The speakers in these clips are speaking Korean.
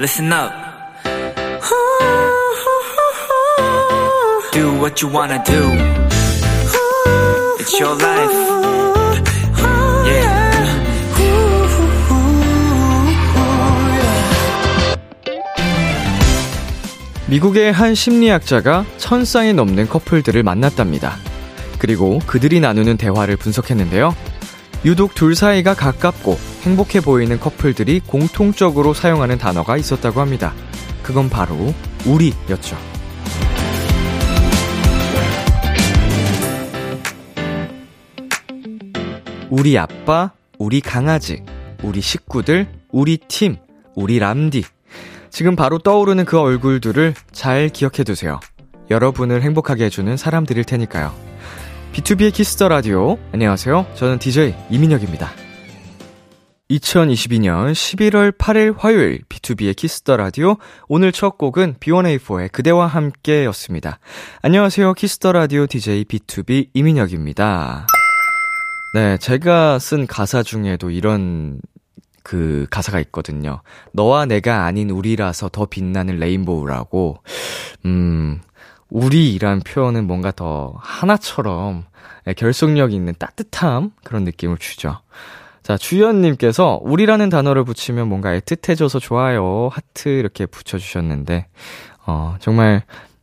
listen up. Do what you wanna do. It's your life. Yeah. 미국의 한 심리학자가 천 쌍이 넘는 커플들을 만났답니다. 그리고 그들이 나누는 대화를 분석했는데요. 유독 둘 사이가 가깝고 행복해 보이는 커플들이 공통적으로 사용하는 단어가 있었다고 합니다. 그건 바로 우리였죠. 우리 아빠, 우리 강아지, 우리 식구들, 우리 팀, 우리 람디. 지금 바로 떠오르는 그 얼굴들을 잘 기억해 두세요. 여러분을 행복하게 해주는 사람들일 테니까요. B2B의 키스터 라디오. 안녕하세요. 저는 DJ 이민혁입니다. 2022년 11월 8일 화요일 B2B의 키스터 라디오. 오늘 첫 곡은 B1A4의 그대와 함께 였습니다. 안녕하세요. 키스터 라디오 DJ B2B 이민혁입니다. 네, 제가 쓴 가사 중에도 이런 그 가사가 있거든요. 너와 내가 아닌 우리라서 더 빛나는 rainbow라고. 음, 우리이란 표현은 뭔가 더 하나처럼 결속력 있는 따뜻함 그런 느낌을 주죠. 자, 주연님께서 우리라는 단어를 붙이면 뭔가 애틋해져서 좋아요. 하트 이렇게 붙여주셨는데, 어, 정말,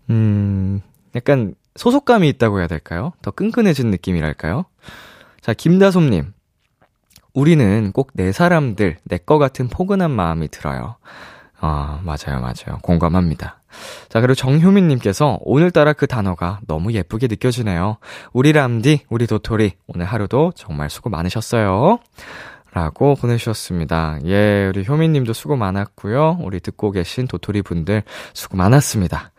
음, 약간 소속감이 있다고 해야 될까요? 더 끈끈해진 느낌이랄까요? 자, 김다솜님. 우리는 꼭 내 사람들, 내 거 같은 포근한 마음이 들어요. 아, 맞아요, 맞아요. 공감합니다. 자, 그리고 정효민님께서 오늘따라 그 단어가 너무 예쁘게 느껴지네요. 우리 람디, 우리 도토리, 오늘 하루도 정말 수고 많으셨어요. 라고 보내주셨습니다. 예, 우리 효민님도 수고 많았고요. 우리 듣고 계신 도토리 분들 수고 많았습니다.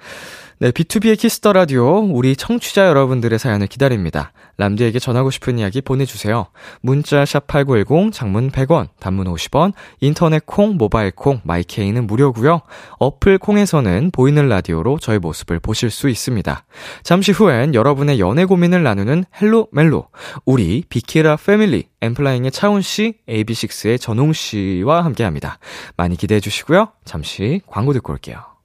네, B2B의 키스터 라디오 우리 청취자 여러분들의 사연을 기다립니다. 람디에게 전하고 싶은 이야기 보내주세요. 문자 샵 #8910 장문 100원, 단문 50원, 인터넷 콩, 모바일 콩, my K는 무료고요. 어플 콩에서는 보이는 라디오로 저희 모습을 보실 수 있습니다. 잠시 후엔 여러분의 연애 고민을 나누는 Hello 멜로 우리 비키라 패밀리 엔플라잉의 차훈 씨, AB6IX의 전웅 씨와 함께합니다. 많이 기대해 주시고요. 잠시 광고 듣고 올게요.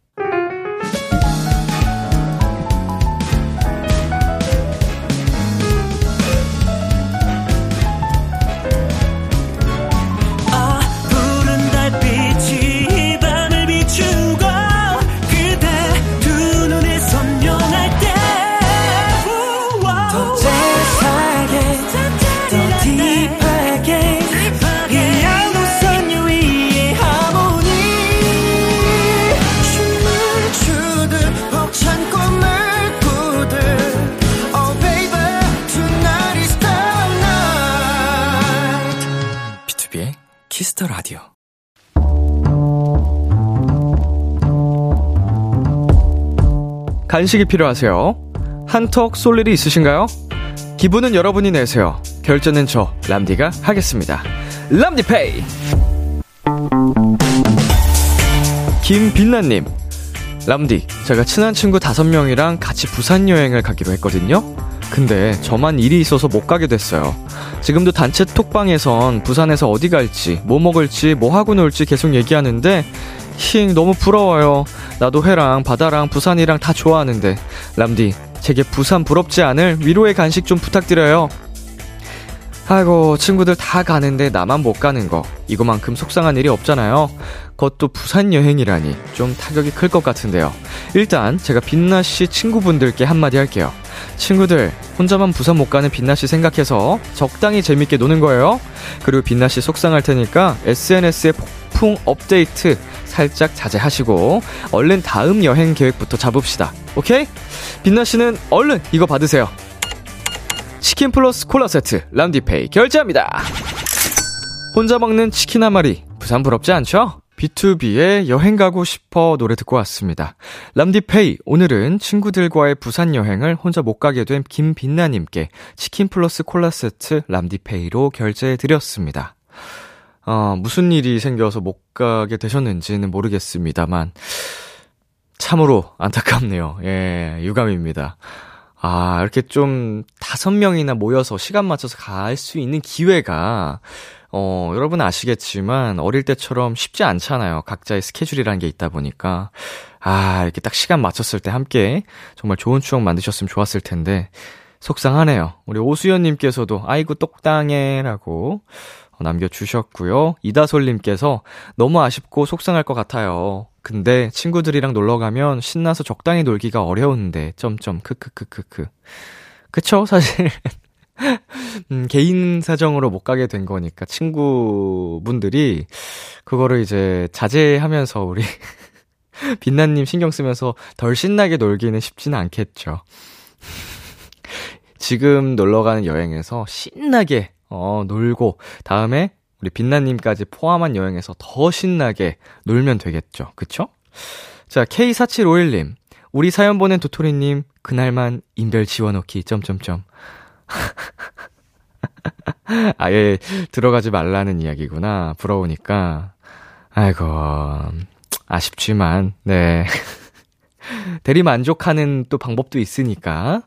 Kiss the Radio. 간식이 필요하세요? 한턱 쏠 일이 있으신가요? 기분은 여러분이 내세요. 결제는 저 람디가 하겠습니다. 람디페이. 김빛나님, 람디, 제가 친한 친구 다섯 명이랑 같이 부산 여행을 가기로 했거든요. 근데 저만 일이 있어서 못 가게 됐어요. 지금도 단체 톡방에선 부산에서 어디 갈지, 뭐 먹을지, 뭐 하고 놀지 계속 얘기하는데, 힝, 너무 부러워요. 나도 회랑 바다랑 부산이랑 다 좋아하는데, 람디, 제게 부산 부럽지 않을 위로의 간식 좀 부탁드려요. 아이고, 친구들 다 가는데 나만 못 가는 거. 이거만큼 속상한 일이 없잖아요. 그것도 부산 여행이라니 좀 타격이 클 것 같은데요. 일단 제가 빛나 씨 친구분들께 한마디 할게요. 친구들, 혼자만 부산 못 가는 빛나씨 생각해서 적당히 재밌게 노는 거예요. 그리고 빛나씨 속상할 테니까 SNS에 폭풍 업데이트 살짝 자제하시고 얼른 다음 여행 계획부터 잡읍시다. 오케이? 빛나씨는 얼른 이거 받으세요. 치킨 플러스 콜라 세트 람디페이 결제합니다. 혼자 먹는 치킨 한 마리 부산 부럽지 않죠? B2B의 여행 가고 싶어 노래 듣고 왔습니다. 람디페이 오늘은 친구들과의 부산 여행을 혼자 못 가게 된 김빛나님께 치킨 플러스 콜라 세트 람디페이로 결제해 드렸습니다. 어, 무슨 일이 생겨서 못 가게 되셨는지는 모르겠습니다만 참으로 안타깝네요. 예, 유감입니다. 아, 이렇게 좀 다섯 명이나 모여서 시간 맞춰서 갈 수 있는 기회가 어, 여러분 아시겠지만, 어릴 때처럼 쉽지 않잖아요. 각자의 스케줄이라는 게 있다 보니까. 아, 이렇게 딱 시간 맞췄을 때 함께 정말 좋은 추억 만드셨으면 좋았을 텐데, 속상하네요. 우리 오수연 님께서도, 아이고, 똑당해라고 남겨주셨고요. 이다솔님께서, 너무 아쉽고 속상할 것 같아요. 근데 친구들이랑 놀러 가면 신나서 적당히 놀기가 어려운데, 점점, 크크크크크. 그쵸, 사실. 음, 개인 사정으로 못 가게 된 거니까 친구분들이 그거를 이제 자제하면서 우리 빛나님 신경 쓰면서 덜 신나게 놀기는 쉽지는 않겠죠. 지금 놀러 가는 여행에서 신나게 어, 놀고 다음에 우리 빛나님까지 포함한 여행에서 더 신나게 놀면 되겠죠. 그쵸? 자, K4751님. 우리 사연 보낸 도토리님, 그날만 인별 지워놓기, 점점점. 아예 들어가지 말라는 이야기구나. 부러우니까. 아이고, 아쉽지만, 네. 대리 만족하는 또 방법도 있으니까.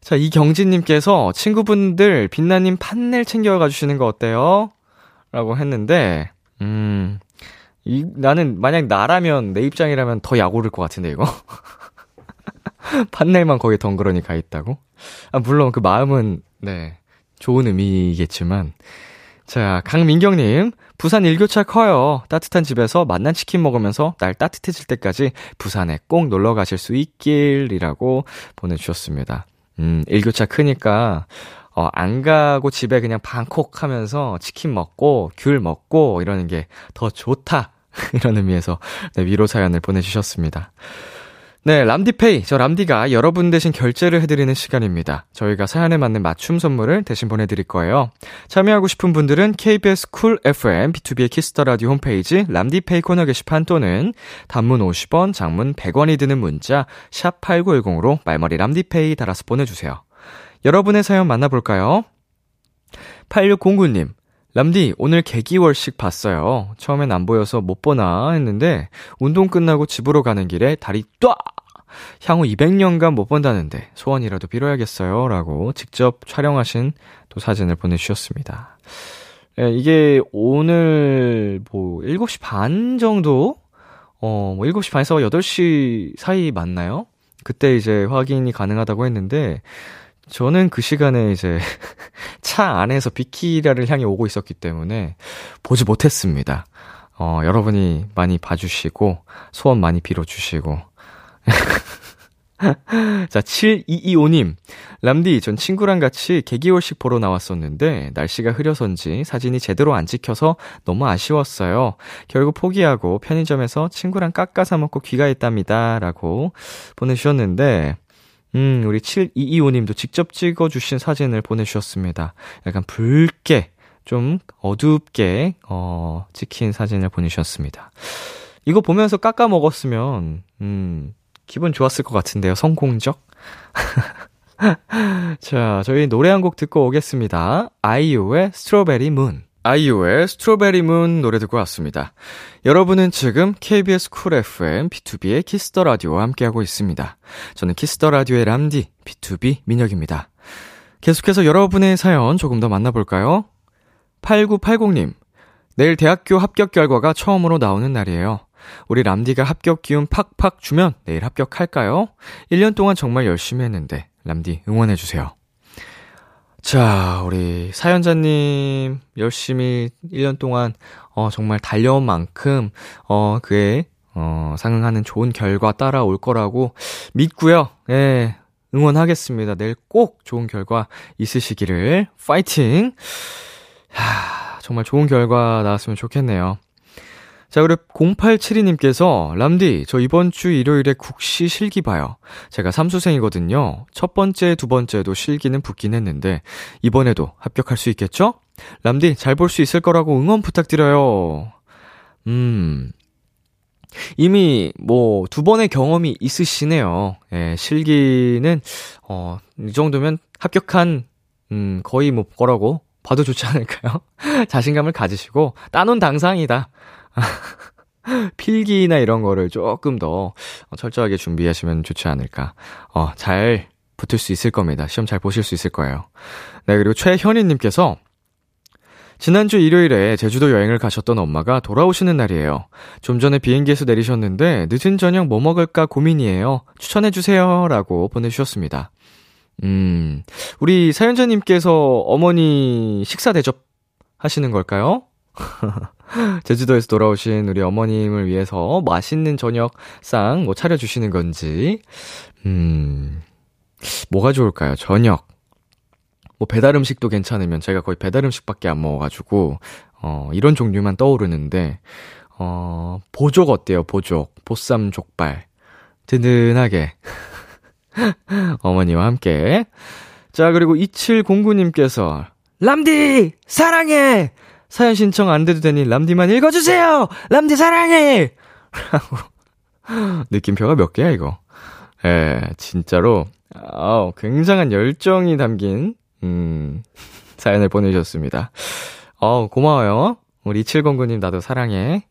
자, 이경진님께서 친구분들 빛나님 판넬 챙겨가 주시는 거 어때요? 라고 했는데, 음, 이, 나는 만약 나라면, 내 입장이라면 더 약 오를 것 같은데, 이거. 판넬만 거기 덩그러니 가 있다고? 아, 물론 그 마음은, 네, 좋은 의미겠지만. 자, 강민경님, 부산 일교차 커요. 따뜻한 집에서 맛난 치킨 먹으면서 날 따뜻해질 때까지 부산에 꼭 놀러 가실 수 있길이라고 보내주셨습니다. 음, 일교차 크니까, 어, 안 가고 집에 그냥 방콕 하면서 치킨 먹고, 귤 먹고, 이러는 게 더 좋다. 이런 의미에서 네, 위로 사연을 보내주셨습니다. 네, 람디페이. 저 람디가 여러분 대신 결제를 해드리는 시간입니다. 저희가 사연에 맞는 맞춤 선물을 대신 보내드릴 거예요. 참여하고 싶은 분들은 KBS 쿨 FM B2B의 키스터 라디오 홈페이지 람디페이 코너 게시판 또는 단문 50원, 장문 100원이 드는 문자 샵 8910으로 말머리 람디페이 달아서 보내주세요. 여러분의 사연 만나볼까요? 8609님. 람디, 오늘 개기월식 봤어요. 처음엔 안 보여서 못 보나 했는데, 운동 끝나고 집으로 가는 길에 다리 ጧ! 향후 200년간 못 본다는데, 소원이라도 빌어야겠어요. 라고 직접 촬영하신 또 사진을 보내주셨습니다. 예, 이게 오늘 뭐, 7시 반 정도? 어, 뭐, 7시 반에서 8시 사이 맞나요? 그때 이제 확인이 가능하다고 했는데, 저는 그 시간에 이제 차 안에서 비키라를 향해 오고 있었기 때문에 보지 못했습니다. 어, 여러분이 많이 봐주시고, 소원 많이 빌어주시고. 자, 7225님. 람디, 전 친구랑 같이 개기월식 보러 나왔었는데, 날씨가 흐려서인지 사진이 제대로 안 찍혀서 너무 아쉬웠어요. 결국 포기하고 편의점에서 친구랑 깎아서 먹고 귀가했답니다. 라고 보내주셨는데, 음, 우리 7225님도 직접 찍어주신 사진을 보내주셨습니다. 약간 붉게, 좀 어둡게, 어, 찍힌 사진을 보내주셨습니다. 이거 보면서 깎아 먹었으면, 음, 기분 좋았을 것 같은데요. 성공적? 자, 저희 노래 한 곡 듣고 오겠습니다. 아이유의 strawberry moon. 아이유의 strawberry moon 노래 듣고 왔습니다. 여러분은 지금 KBS 쿨 FM B2B의 키스터 라디오와 함께하고 있습니다. 저는 키스터 라디오의 람디 B2B 민혁입니다. 계속해서 여러분의 사연 조금 더 만나볼까요? 8980님, 내일 대학교 합격 결과가 처음으로 나오는 날이에요. 우리 람디가 합격 기운 팍팍 주면 내일 합격할까요? 1년 동안 정말 열심히 했는데 람디 응원해주세요. 자, 우리 사연자님 열심히 1년 동안 어 정말 달려온 만큼 어 그에 어 상응하는 좋은 결과 따라올 거라고 믿고요. 예. 응원하겠습니다. 내일 꼭 좋은 결과 있으시기를 파이팅. 하, 정말 좋은 결과 나왔으면 좋겠네요. 자, 그리고 0872님께서, 람디, 저 이번 주 일요일에 국시 실기 봐요. 제가 삼수생이거든요. 첫 번째, 두 번째도 실기는 붙긴 했는데, 이번에도 합격할 수 있겠죠? 람디, 잘 볼 수 있을 거라고 응원 부탁드려요. 음, 이미 뭐 두 번의 경험이 있으시네요. 예, 실기는 어, 이 정도면 합격한 음, 거의 뭐 거라고 봐도 좋지 않을까요? 자신감을 가지시고 따놓은 당상이다. 필기나 이런 거를 조금 더 철저하게 준비하시면 좋지 않을까. 어, 잘 붙을 수 있을 겁니다. 시험 잘 보실 수 있을 거예요. 네, 그리고 최현희님께서 지난주 일요일에 제주도 여행을 가셨던 엄마가 돌아오시는 날이에요. 좀 전에 비행기에서 내리셨는데 늦은 저녁 뭐 먹을까 고민이에요. 추천해주세요. 라고 보내주셨습니다. 음, 우리 사연자님께서 어머니 식사 대접 하시는 걸까요? 제주도에서 돌아오신 우리 어머님을 위해서 맛있는 저녁 상 뭐 차려주시는 건지, 음, 뭐가 좋을까요? 저녁. 뭐 배달 음식도 괜찮으면 제가 거의 배달 음식밖에 안 먹어가지고, 어, 이런 종류만 떠오르는데, 어, 보족 어때요? 보족. 보쌈 족발. 든든하게. 어머니와 함께. 자, 그리고 2709님께서, 람디! 사랑해! 사연 신청 안 돼도 되니 람디만 읽어주세요! 람디 사랑해! 라고. 느낌표가 몇 개야, 이거? 예, 진짜로, 아 굉장한 열정이 담긴, 음, 사연을 보내주셨습니다. 어 고마워요. 우리 2709님 나도 사랑해.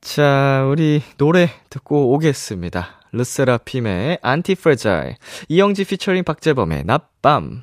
자, 우리 노래 듣고 오겠습니다. 르세라핌의 ANTIFRAGILE, 이영지 피처링 박재범의 낮밤.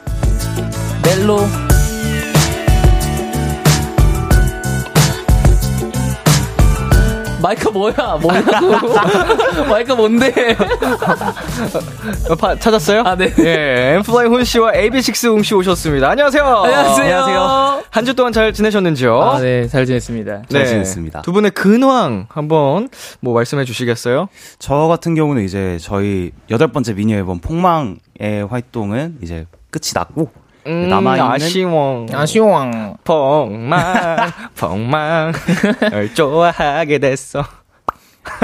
멜로 마이크 뭐야 뭐냐고 마이크 뭔데 어, 파, 찾았어요? 아, 네. 예, 엔플라잉 훈 씨와 AB6IX 웅 씨 오셨습니다. 안녕하세요. 안녕하세요. 한 주 동안 잘 지내셨는지요? 아 네 잘 지냈습니다 잘 지냈습니다. 두 분의 근황 한번 뭐 말씀해 주시겠어요? 저 같은 경우는 이제 저희 여덟 번째 미니 앨범 폭망의 활동은 이제 끝이 났고 음, 남아있는 아쉬워. 아쉬워 폭망, 폭망. 널 좋아하게 됐어.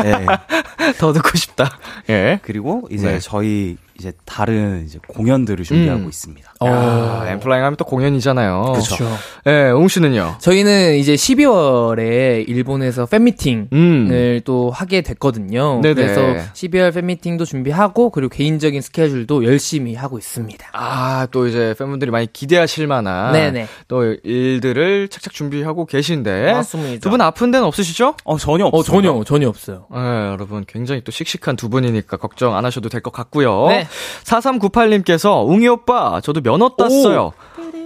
예. 더 듣고 싶다. 예. 그리고 이제 네. 저희 이제 다른 이제 공연들을 준비하고 음. 있습니다. 아, 엠플라잉 하면 또 공연이잖아요. 그쵸. 예, 웅 씨는요? 저희는 이제 12월에 일본에서 팬미팅을 음. 또 하게 됐거든요. 네네. 그래서 12월 팬미팅도 준비하고 그리고 개인적인 스케줄도 열심히 하고 있습니다. 아, 또 이제 팬분들이 많이 기대하실 만한 네네. 또 일들을 착착 준비하고 계신데 맞습니다. 두 분 아픈 데는 없으시죠? 어 전혀 어 없어요. 전혀 전혀 없어요. 예, 여러분 굉장히 또 씩씩한 두 분이니까 걱정 안 하셔도 될 것 같고요. 네. 4398님께서 웅이 오빠 저도 면허 땄어요.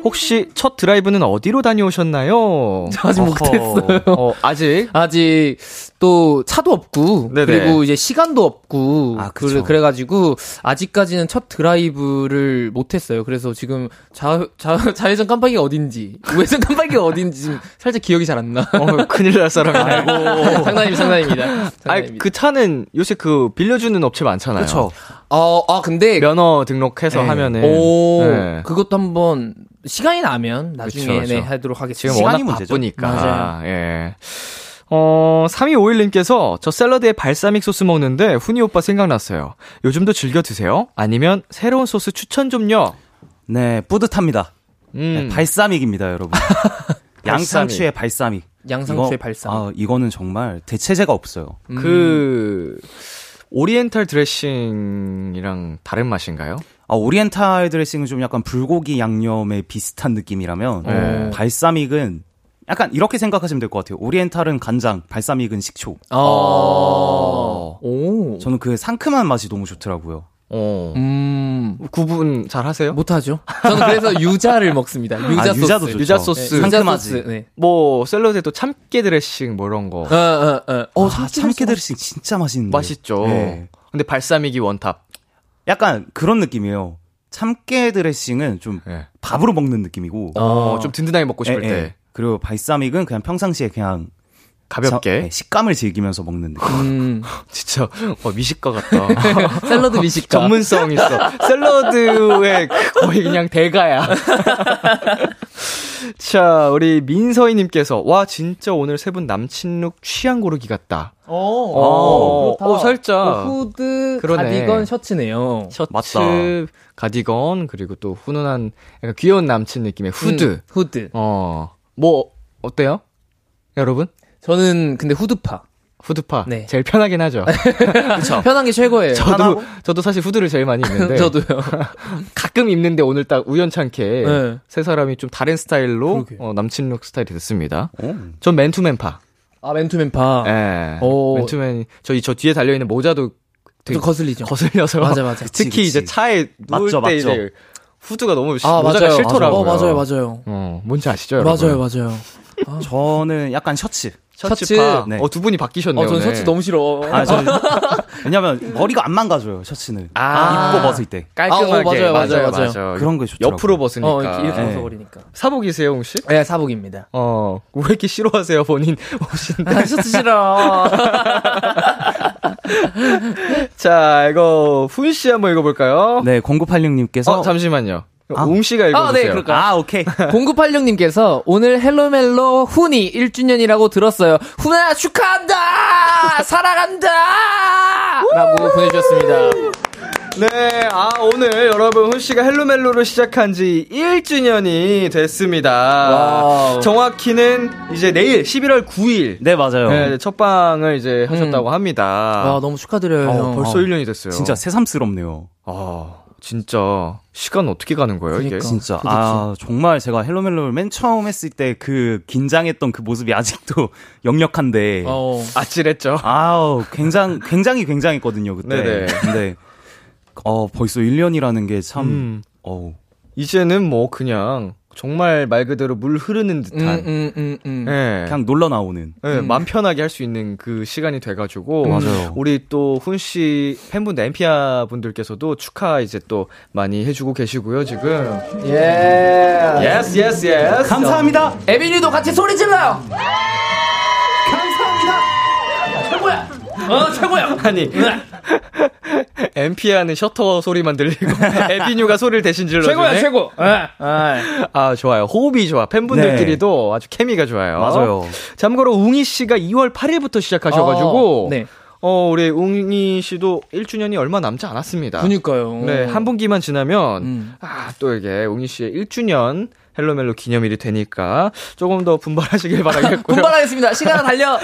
혹시 첫 드라이브는 어디로 다녀오셨나요? 아직 못했어요. 어, 아직 아직 또 차도 없고 네네. 그리고 이제 시간도 없고 아. 그래, 그래가지고 아직까지는 첫 드라이브를 못했어요. 그래서 지금 자, 자, 좌회전 깜빡이가 어딘지 우회전 깜빡이가 어딘지 살짝 기억이 잘 안 나. 어, 큰일 날 사람이네. 장난입니다, 장난입니다. 아니, 장난입니다. 그 차는 요새 그 빌려주는 업체 많잖아요. 그렇죠. 어, 아 근데 면허 등록해서 네. 하면은 오 네. 그것도 한번 시간이 나면 나중에 그쵸, 그쵸. 네, 하도록 지금 하겠습니다. 시간이 워낙 문제죠. 바쁘니까. 맞아요. 예. 어, 3251님께서 저 샐러드에 발사믹 소스 먹는데 훈이 오빠 생각났어요. 요즘도 즐겨 드세요? 아니면 새로운 소스 추천 좀요? 네, 뿌듯합니다. 음. 네, balsamic입니다, 여러분. 양상추의 발사믹. 양상추의 이거- 발사. 아, 이거는 정말 대체제가 없어요. 그, 오리엔탈 드레싱이랑 다른 맛인가요? 아, 오리엔탈 드레싱은 좀 약간 불고기 양념에 비슷한 느낌이라면 네. balsamic은 약간 이렇게 생각하시면 될 것 같아요. 오리엔탈은 간장, 발사믹은 식초. 어. 오. 저는 그 상큼한 맛이 너무 좋더라고요. 어. 음. 구분 잘 하세요? 못 하죠. 저는 그래서 유자를 먹습니다. 유자 아, 소스. 유자도 좋죠. 유자 네, 소스. 유자 상큼하지. 네. 뭐, 샐러드에도 참깨 드레싱 뭐 이런 거. 어, 어, 어. 어, 아, 참깨 드레싱 진짜 맛있는데. 맛있죠. 네. 근데 발사믹이 원탑. 약간 그런 느낌이에요. 참깨 드레싱은 좀 예. 밥으로 먹는 느낌이고. 어, 좀 든든하게 먹고 싶을 예, 때. 예. 그리고 발사믹은 그냥 평상시에 그냥 가볍게. 저- 네, 식감을 즐기면서 먹는 느낌. 음, 진짜 어, 미식가 같다. 샐러드 미식가. 전문성 있어. 샐러드의 거의 그냥 대가야. 자, 우리 민서희님께서 와 진짜 오늘 세 분 남친룩 취향 고르기 같다. 어, 어, 그렇다. 어, 살짝. 어, 후드, 그러네. 가디건, 셔츠네요. 셔츠, 맞다. 가디건 그리고 또 훈훈한 약간 귀여운 남친 느낌의 후드. 음, 후드. 어, 뭐 어때요, 여러분? 저는 근데 후드파. 후드파 네. 제일 편하긴 하죠. 편한 게 최고예요. 저도 저도 사실 후드를 제일 많이 입는데 저도요. 가끔 입는데 오늘 딱 우연찮게 네. 세 사람이 좀 다른 스타일로. 어, 남친룩 스타일이 됐습니다. 오. 전 맨투맨파. 아, 맨투맨파. 예. 오. 맨투맨 저희 저 뒤에 달려 있는 모자도 되게 또 거슬리죠. 거슬려서 맞아, 맞아. 특히 그치, 이제 그치. 차에 누울 맞죠, 때 맞죠. 이제 후드가 너무 시- 아, 모자가 맞아요. 싫더라고요. 어, 맞아요, 맞아요. 어, 뭔지 아시죠, 여러분? 맞아요, 맞아요. 저는 약간 셔츠. 셔츠. 네. 어, 두 분이 바뀌셨네요. 어, 전 오늘. 셔츠 너무 싫어. 아, 저 왜냐면 머리가 안 망가져요, 셔츠는. 아. 입고 벗을 때. 깔끔하게. 아, 어, 맞아요, 맞아요, 맞아요. 맞아요. 그런 거 좋더라고요. 옆으로 벗으니까. 어, 이렇게, 이렇게 네. 벗어버리니까. 사복이세요, 홍씨? 네, 사복입니다. 어, 왜 이렇게 싫어하세요, 본인 옷인데. 아, 셔츠 싫어. 자, 이거, 훈씨 한번 읽어볼까요? 네, 0986님께서 어, 잠시만요. 아. 웅 씨가 읽어주세요. 아, 네, 그럴까요? 아, 오케이. 0986님께서 오늘 헬로멜로 훈이 1주년이라고 들었어요. 훈아 축하한다! 사랑한다! 라고 보내주셨습니다. 네, 아, 오늘 여러분, 훈씨가 헬로멜로를 시작한 지 1주년이 됐습니다. wow. 정확히는 이제 내일 11월 9일. 네, 맞아요. 네, 첫 방을 이제 하셨다고 합니다. 와, 너무 축하드려요. 어, 형. 벌써 어. 1년이 됐어요. 진짜 새삼스럽네요. 아, 진짜. 시간 어떻게 가는 거예요, 이게? 그러니까. 진짜. 도대체. 아, 정말 제가 헬로멜로를 맨 처음 했을 때 그 긴장했던 그 모습이 아직도 역력한데. 어. 아찔했죠. 아우, 굉장히, 굉장히 굉장했거든요, 그때. 네네. 근데, 어, 벌써 1년이라는 게 참, 음. 어우. 이제는 뭐, 그냥, 정말 말 그대로 물 흐르는 음, 듯한. 음, 음, 음. 예. 그냥 놀러 나오는. 네, 마음 편하게 할 수 있는 그 시간이 돼가지고 맞아요. 우리 또 훈 씨 팬분들 엠피아 분들께서도 축하 이제 또 많이 해주고 계시고요 지금. 예. yes yes yes. 감사합니다! 에비뉴도 같이 소리 질러요! 어, 최고야! 아니 엔피아는 셔터 소리만 들리고 에비뉴가 소리를 대신 질러주네. 최고야, 최고! 아, 아. 아 좋아요. 호흡이 좋아. 팬분들끼리도 아주 케미가 좋아요. 맞아요. 참고로 웅이 씨가 2월 8일부터 시작하셔가지고 어, 네. 어 우리 웅이 씨도 1주년이 얼마 남지 않았습니다. 그니까요. 네, 한 분기만 지나면, 음. 아, 또 이게, 웅이 씨의 1주년 헬로멜로 기념일이 되니까, 조금 더 분발하시길 바라겠고요. 분발하겠습니다. 시간 달려!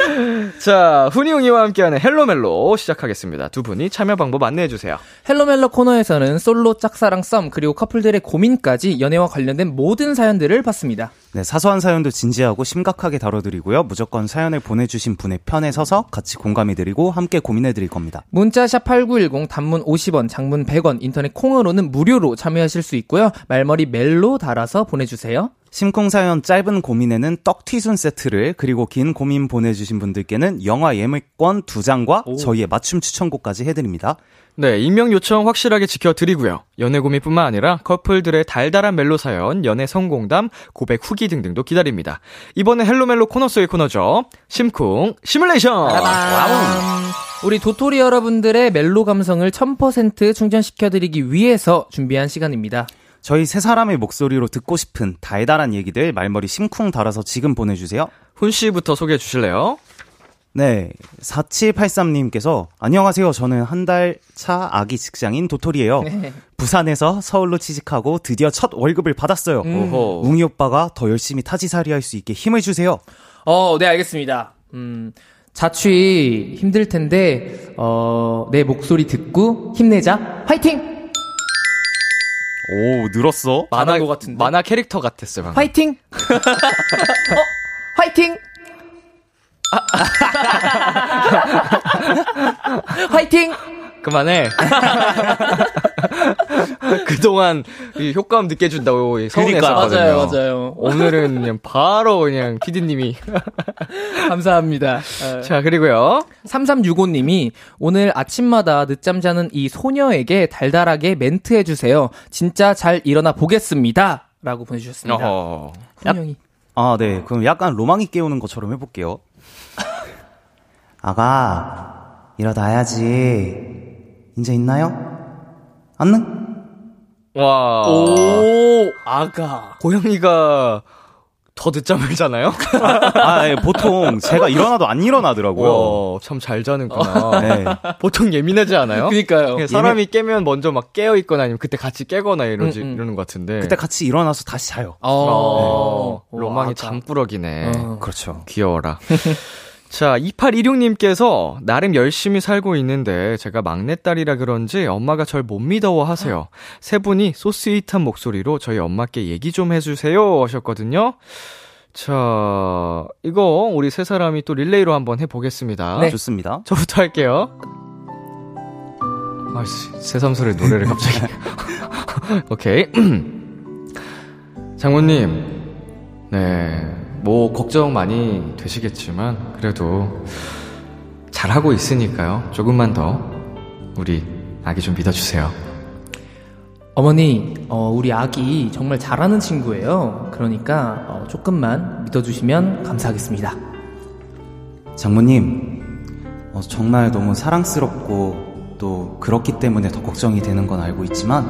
자, 훈이 웅이와 함께하는 헬로멜로 시작하겠습니다. 두 분이 참여 방법 안내해주세요. 헬로멜로 코너에서는 솔로 짝사랑 썸 그리고 커플들의 고민까지 연애와 관련된 모든 사연들을 받습니다. 네, 사소한 사연도 진지하고 심각하게 다뤄드리고요. 무조건 사연을 보내주신 분의 편에 서서 같이 공감해드리고 함께 고민해드릴 겁니다. 문자 샵 8910 단문 50원, 장문 100원, 인터넷 콩으로는 무료로 참여하실 수 있고요. 말머리 멜로 달아서 보내주세요. 심쿵 사연 짧은 고민에는 떡튀순 세트를 그리고 긴 고민 보내주신 분들께는 영화 예매권 두 장과 저희의 맞춤 추천곡까지 해드립니다. 네, 익명 요청 확실하게 지켜드리고요. 연애 고민뿐만 아니라 커플들의 달달한 멜로 사연, 연애 성공담, 고백 후기 등등도 기다립니다. 이번에 헬로멜로 코너 속의 코너죠. 심쿵 시뮬레이션! 우리 도토리 여러분들의 멜로 감성을 1000% 충전시켜드리기 위해서 준비한 시간입니다. 저희 세 사람의 목소리로 듣고 싶은 달달한 얘기들 말머리 심쿵 달아서 지금 보내주세요. 훈 씨부터 소개해 주실래요? 네, 4783님께서 안녕하세요. 저는 한 달 차 아기 직장인 도토리예요. 부산에서 서울로 취직하고 드디어 첫 월급을 받았어요. 오호. 웅이 오빠가 더 열심히 타지살이 할 수 있게 힘을 주세요. 어, 네, 알겠습니다. 음, 자취 힘들 텐데, 어, 내 목소리 듣고 힘내자. 화이팅! 오, 늘었어? 만화 것 같은데? 만화 캐릭터 같았어요. 방금. 화이팅! 어, 화이팅! 화이팅! 그만해. 그동안 이 효과음 늦게 준다고 서운했었거든요. 맞아요, 맞아요. 오늘은 그냥 바로 그냥 피디님이 감사합니다. 자 그리고요 3365님이 오늘 아침마다 늦잠 자는 이 소녀에게 달달하게 멘트 해주세요. 진짜 잘 일어나 보겠습니다. 라고 보내주셨습니다. 어허. 형이. 아, 네. 그럼 약간 로망이 깨우는 것처럼 해볼게요. 아가, 일어나야지. 이제 있나요? 안능? 와. 오, 아가. 고양이가 더 늦잠을 자나요? 아, 예, 보통 제가 일어나도 안 일어나더라고요. 어, 참잘 자는구나. 네. 보통 예민하지 않아요? 그니까요. 사람이 깨면 먼저 막 깨어 있거나 아니면 그때 같이 깨거나 이러지 음, 음. 이러는 것 같은데. 그때 같이 일어나서 다시 자요. 어, 오, 로망이 아가. 잠꾸러기네. 어. 그렇죠. 귀여워라. 자, 2816님께서 나름 열심히 살고 있는데 제가 막내딸이라 그런지 엄마가 절 못 믿어워 하세요. 세 분이 소스윗한 목소리로 저희 엄마께 얘기 좀 해주세요 하셨거든요. 자, 이거 우리 세 사람이 또 릴레이로 한번 해보겠습니다. 네. 좋습니다. 저부터 할게요. 아씨, 새삼스레 노래를 갑자기. 오케이. 장모님, 네, 뭐, 걱정 많이 되시겠지만, 그래도, 잘하고 있으니까요. 조금만 더, 우리, 아기 좀 믿어주세요. 어머니, 어, 우리 아기 정말 잘하는 친구예요. 그러니까 어, 조금만 믿어주시면 감사하겠습니다. 장모님, 어, 정말 너무 사랑스럽고 또 그렇기 때문에 더 걱정이 되는 건 알고 있지만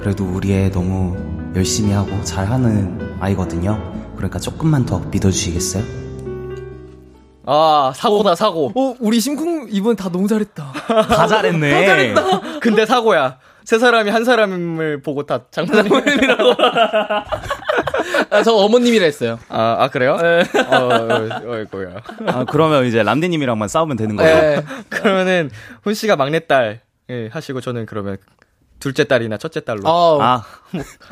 그래도 우리 애 너무 열심히 하고 잘하는 아이거든요. 그러니까 조금만 더 믿어주시겠어요? 아, 사고다, 사고. 어, 우리 심쿵 이번 다 너무 잘했다. 다 잘했네. 근데 사고야. 세 사람이 한 사람을 보고 다 장모님이라고. 아, 저 어머님이라 했어요. 아, 아, 그래요? 어, 어, 어이구야. 아, 그러면 이제 람디님이랑만 싸우면 되는 거예요. 네. 그러면은 훈 씨가 막내딸 예, 하시고 저는 그러면 둘째 딸이나 첫째 딸로. 어, 아,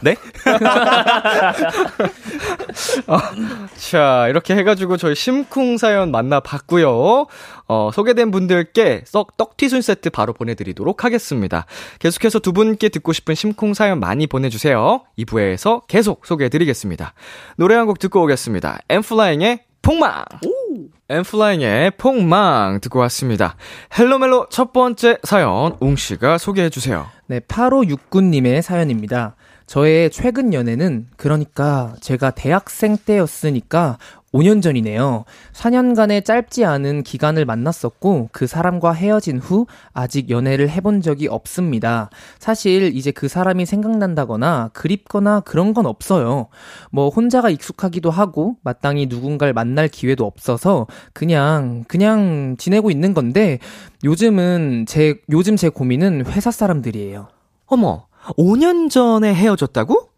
네? 자 이렇게 해가지고 저희 심쿵 사연 만나봤고요. 어, 소개된 분들께 썩 떡튀순 세트 바로 보내드리도록 하겠습니다. 계속해서 두 분께 듣고 싶은 심쿵 사연 많이 보내주세요. 2부에서 계속 소개해드리겠습니다. 노래 한 곡 듣고 오겠습니다. 엠플라잉의 폭망. 엠플라잉의 폭망 듣고 왔습니다. 헬로멜로 첫 번째 사연 웅 씨가 소개해 주세요. 네, 8569님의 사연입니다. 저의 최근 연애는 그러니까 제가 대학생 때였으니까 5년 전이네요. 4년간의 짧지 않은 기간을 만났었고 그 사람과 헤어진 후 아직 연애를 해본 적이 없습니다. 사실 이제 그 사람이 생각난다거나 그립거나 그런 건 없어요. 뭐 혼자가 익숙하기도 하고 마땅히 누군가를 만날 기회도 없어서 그냥 그냥 지내고 있는 건데 요즘은 제 요즘 제 고민은 회사 사람들이에요. 어머, 5년 전에 헤어졌다고?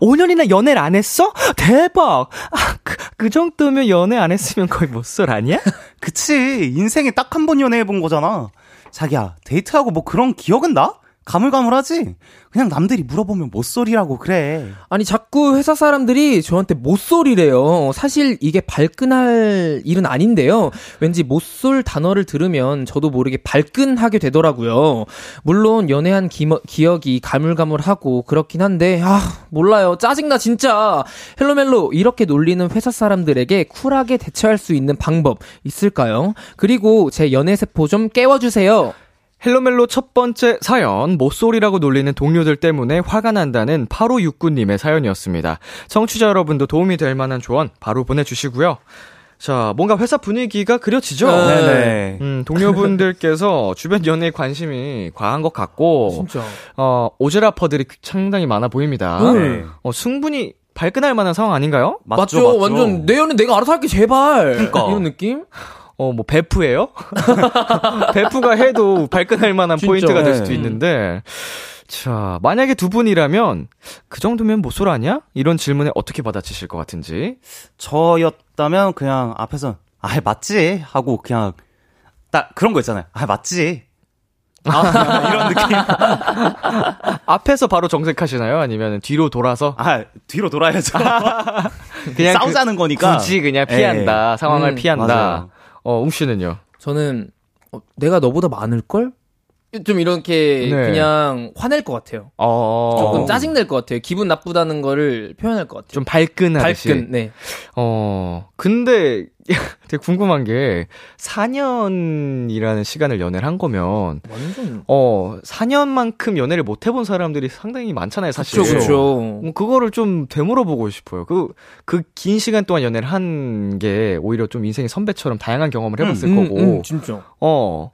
5년이나 연애를 안 했어? 대박! 아, 그, 그 정도면 연애 안 했으면 거의 못쏠 아니야? 그치. 인생에 딱 한 번 연애해본 거잖아. 자기야, 데이트하고 뭐 그런 기억은 나? 가물가물하지? 그냥 남들이 물어보면 못소리라고 그래. 아니 자꾸 회사 사람들이 저한테 못쏠이래요. 사실 이게 발끈할 일은 아닌데요. 왠지 못쏠 단어를 들으면 저도 모르게 발끈하게 되더라고요. 물론 연애한 기, 기억이 가물가물하고 그렇긴 한데 아 몰라요. 짜증나 진짜. 헬로멜로 이렇게 놀리는 회사 사람들에게 쿨하게 대처할 수 있는 방법 있을까요? 그리고 제 연애 세포 좀 깨워주세요. 헬로멜로 첫 번째 사연, 모쏠이라고 놀리는 동료들 때문에 화가 난다는 8569님의 사연이었습니다. 청취자 여러분도 도움이 될 만한 조언 바로 보내주시고요. 자, 뭔가 회사 분위기가 그려지죠? 네. 네네. 음, 동료분들께서 주변 연애에 관심이 과한 것 같고, 진짜. 어, 오제라퍼들이 상당히 많아 보입니다. 네. 어, 충분히 발끈할 만한 상황 아닌가요? 맞죠, 완전 내 연애 내가 알아서 할게 제발. 그러니까. 이런 느낌? 어, 뭐, 베프예요 베프가 해도 발끈할 만한 진짜. 포인트가 될 수도 네. 있는데, 자, 만약에 두 분이라면, 그 정도면 모쏠 아니야? 이런 질문에 어떻게 받아치실 것 같은지. 저였다면 그냥 앞에서 아 맞지 하고 그냥 딱 그런 거 있잖아요. 아 맞지. 아, 이런 느낌. 앞에서 바로 정색하시나요? 아니면 뒤로 돌아서? 아 뒤로 돌아야죠. 그냥 싸우자는 거니까. 굳이 그냥 피한다. 상황을 음, 피한다. 맞아요. 어, 웅 씨는요? 저는 어, 내가 너보다 많을 걸? 좀 이렇게 네. 그냥 화낼 것 같아요. 어. 조금 짜증 낼 것 같아요. 기분 나쁘다는 거를 표현할 것 같아요. 좀 발끈하듯이. 발끈, 네. 어, 근데 되게 궁금한 게 4년이라는 시간을 연애를 한 거면 완전. 어, 4년만큼 연애를 못 해본 사람들이 상당히 많잖아요, 사실. 그렇죠, 그거를 좀 되물어보고 싶어요. 그, 그 긴 시간 동안 연애를 한 게 오히려 좀 인생의 선배처럼 다양한 경험을 해봤을 음, 거고. 음, 진짜. 어.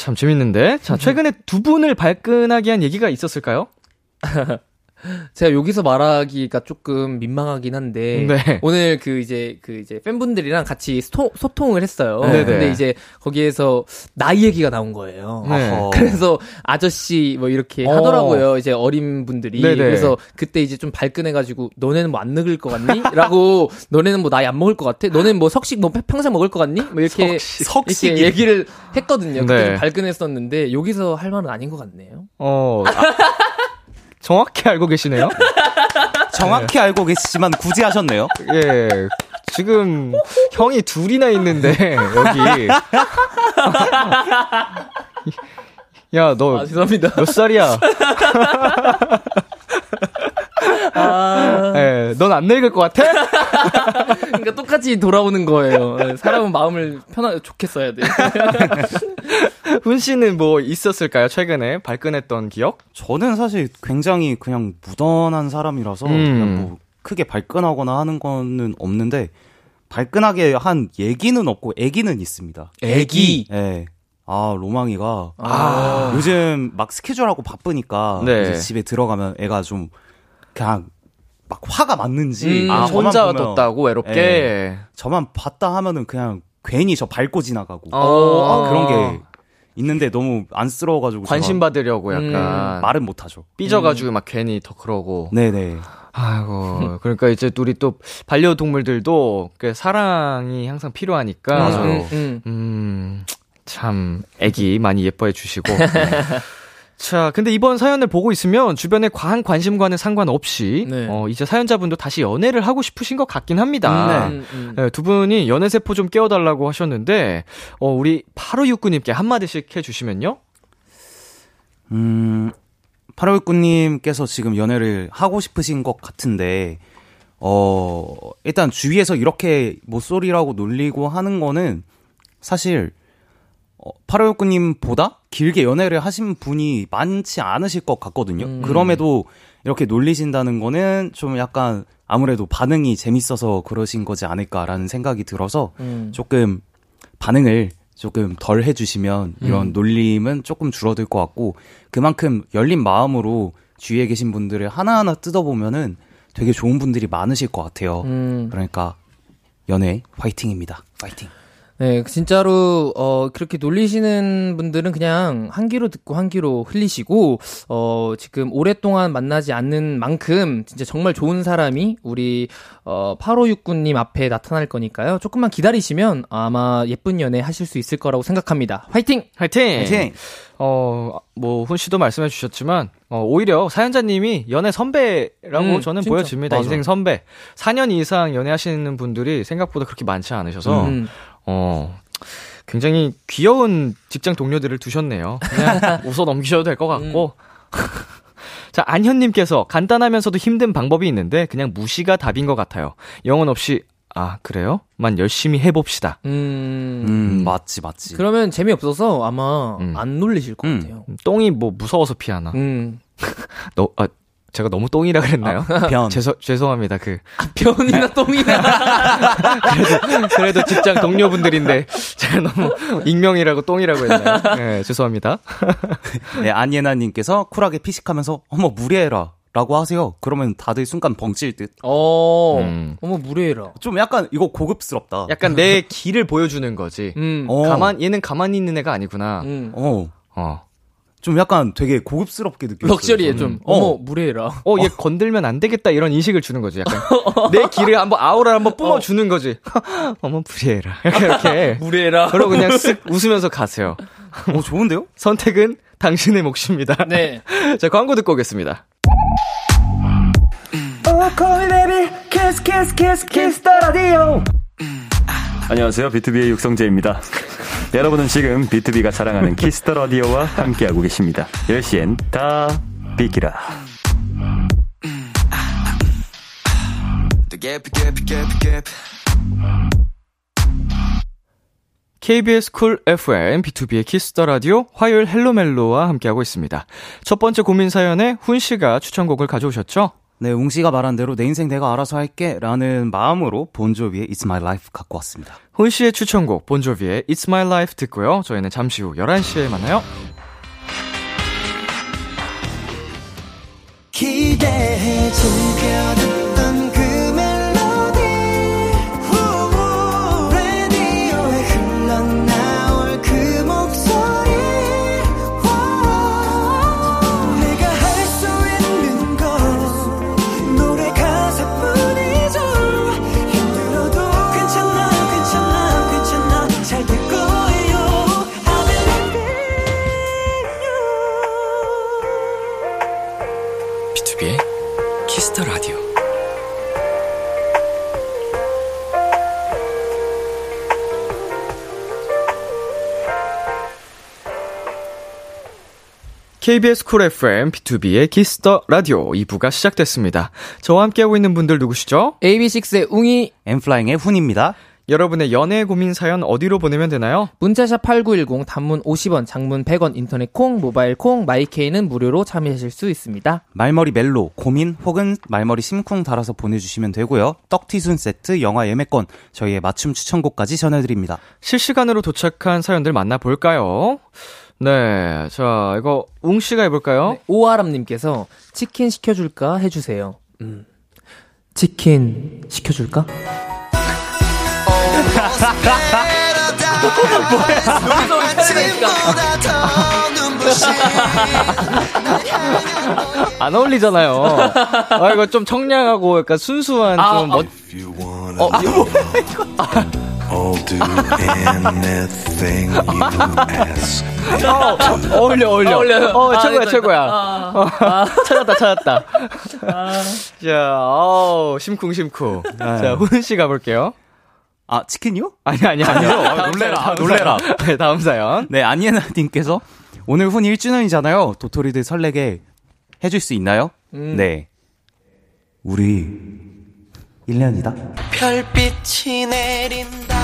하, 참 재밌는데. 자, 최근에 두 분을 발끈하게 한 얘기가 있었을까요? 제가 여기서 말하기가 조금 민망하긴 한데 네. 오늘 그 이제 그 이제 팬분들이랑 같이 스토, 소통을 했어요. 네네. 근데 이제 거기에서 나이 얘기가 나온 거예요. 네. 그래서 아저씨 뭐 이렇게 어. 하더라고요. 이제 어린 분들이. 네네. 그래서 그때 이제 좀 발끈해가지고 너네는 뭐 안 늙을 것 같니? 라고 너네는 뭐 나이 안 먹을 것 같아? 너네는 뭐 석식 뭐 평생 먹을 것 같니? 뭐 이렇게 석식. 이렇게 얘기를 했거든요. 그때 네. 좀 발끈했었는데 여기서 할 말은 아닌 것 같네요. 어. 아, 정확히 알고 계시네요? 정확히 알고 계시지만 굳이 하셨네요. 예. 지금 형이 둘이나 있는데 여기 야, 너 아 죄송합니다. 몇 살이야? 아. 예, 넌안 늙을 것 같아? 그러니까 똑같이 돌아오는 거예요. 네, 사람은 마음을 편하 좋게 써야 돼. 훈 씨는 뭐 있었을까요? 최근에 발끈했던 기억? 저는 사실 굉장히 그냥 무던한 사람이라서 음. 그냥 뭐 크게 발끈하거나 하는 거는 없는데 발끈하게 한 얘기는 없고 애기는 있습니다. 애기. 예. 아, 로망이가 아. 요즘 막 스케줄하고 바쁘니까 네. 이제 집에 들어가면 애가 좀 그냥 막 화가 맞는지 음, 아, 혼자 보면 뒀다고 외롭게. 예. 저만 봤다 하면은 그냥 괜히 저 밟고 지나가고 어, 아, 그런 게 있는데 너무 안쓰러워가지고 관심 받으려고 약간 음, 말은 못하죠. 삐져가지고 막 괜히 더 그러고. 네네. 아이고, 그러니까 이제 우리 또 반려동물들도 그 사랑이 항상 필요하니까. 맞아요. 음, 음. 음, 참, 애기 많이 예뻐해 주시고. 자, 근데 이번 사연을 보고 있으면 주변의 과한 관심과는 상관없이, 네. 어, 이제 사연자분도 다시 연애를 하고 싶으신 것 같긴 합니다. 음, 음. 네, 두 분이 연애 세포 좀 깨워달라고 하셨는데, 어, 우리 8569님께 한마디씩 해주시면요. 음, 8월구님께서 지금 연애를 하고 싶으신 것 같은데, 어, 일단 주위에서 이렇게 모쏠이라고 놀리고 하는 거는 사실, 어, 8월구님보다 길게 연애를 하신 분이 많지 않으실 것 같거든요. 음. 그럼에도 이렇게 놀리신다는 거는 좀 약간 아무래도 반응이 재밌어서 그러신 거지 않을까라는 생각이 들어서 음. 조금 반응을 조금 덜 해주시면 이런 음. 놀림은 조금 줄어들 것 같고 그만큼 열린 마음으로 주위에 계신 분들을 하나하나 뜯어보면은 되게 좋은 분들이 많으실 것 같아요. 음. 그러니까 연애 화이팅입니다. 화이팅. 네, 진짜로 어 그렇게 놀리시는 분들은 그냥 한 귀로 듣고 한 귀로 흘리시고 어 지금 오랫동안 만나지 않는 만큼 진짜 정말 좋은 사람이 우리 어 8569님 앞에 나타날 거니까요. 조금만 기다리시면 아마 예쁜 연애 하실 수 있을 거라고 생각합니다. 화이팅! 화이팅! 화이팅! 어, 뭐, 훈 씨도 말씀해 주셨지만, 어, 오히려 사연자님이 연애 선배라고 음, 저는 진짜. 보여집니다. 맞아. 인생 선배. 4년 이상 연애하시는 분들이 생각보다 그렇게 많지 않으셔서, 음. 어, 굉장히 귀여운 직장 동료들을 두셨네요. 그냥 웃어 넘기셔도 될 것 같고. 자, 안현님께서 간단하면서도 힘든 방법이 있는데, 그냥 무시가 답인 것 같아요. 영혼 없이, 아, 그래요? 만 열심히 해봅시다. 음. 음, 맞지, 맞지. 그러면 재미 없어서 아마 음. 안 놀리실 것 음. 같아요. 똥이 뭐 무서워서 피하나? 음. 너, 아, 제가 너무 똥이라 그랬나요? 변. 죄송, 죄송합니다. 그, 변이나 똥이나. 그래도 직장 동료분들인데, 제가 너무 익명이라고 똥이라고 했나요? 네, 죄송합니다. 네, 안예나님께서 쿨하게 피식하면서 어머 무례해라 라고 하세요. 그러면 다들 순간 벙칠 듯. 어. 음. 어머 무례해라. 좀 약간 이거 고급스럽다. 약간 내 길을 보여주는 거지. 음. 어. 가만, 얘는 가만히 있는 애가 아니구나. 음. 어. 어. 좀 약간 되게 고급스럽게 느껴요. 럭셔리해 좀. 어머 무례해라. 어, 얘 건들면 안 되겠다 이런 인식을 주는 거지. 약간 내 길을 한번 아우라를 한번 뿜어 주는 거지. 어머 불이해라. 이렇게 이렇게. 무례해라. 그러고 그냥 쓱 웃으면서 가세요. 어, 좋은데요? 선택은 당신의 몫입니다. 네. 자, 광고 듣고 오겠습니다. 안녕하세요. 비투비의 육성재입니다. 여러분은 지금 비투비가 자랑하는 키스 더 라디오와 함께하고 계십니다. 10시엔 다 비키라. KBS 쿨 FM 비투비의 키스 더 라디오 화요일 헬로멜로와 함께하고 있습니다. 첫 번째 고민 사연에 훈 씨가 추천곡을 가져오셨죠? 네, 웅씨가 말한 대로 내 인생 내가 알아서 할게 라는 마음으로 본조비의 It's My Life 갖고 왔습니다. 훈 씨의 추천곡 본조비의 It's My Life 듣고요. 저희는 잠시 후 11시에 만나요. 기대해 즐겨 KBS 쿨 FM 비투비의 키스 더 라디오 2부가 시작됐습니다. 저와 함께하고 있는 분들 누구시죠? AB6IX의 웅이 엔플라잉의 훈입니다. 여러분의 연애 고민 사연 어디로 보내면 되나요? 문자 샵 8910 단문 50원, 장문 100원, 인터넷 콩, 모바일 콩, 마이 K는 무료로 참여하실 수 있습니다. 말머리 멜로, 고민 혹은 말머리 심쿵 달아서 보내주시면 되고요. 떡튀순 세트, 영화 예매권, 저희의 맞춤 추천곡까지 전해드립니다. 실시간으로 도착한 사연들 만나볼까요? 네, 자, 이거 웅씨가 해볼까요? 네, 오아람님께서 치킨 시켜줄까 해주세요. 음. 치킨 시켜줄까? 안 어울리잖아요. 아, 이거 좀 청량하고 약간 순수한 좀 멋, 어, I'll do anything you ask. 어, 어울려, 어울려. 어울려요. 어, 아, 최고야, 최고야. 어, 찾았다, 찾았다. 자, 어우, 심쿵 심쿵. 자, 훈씨 가볼게요. 아, 치킨이요? 아니, 아니, 아니요. 아, 놀래라, 놀래라. 네, 다음 사연. 네, 안예나님께서 오늘 훈 1주년이잖아요. 도토리들 설레게 해줄 수 있나요? 네. 우리 1년이다. 별빛이 내린다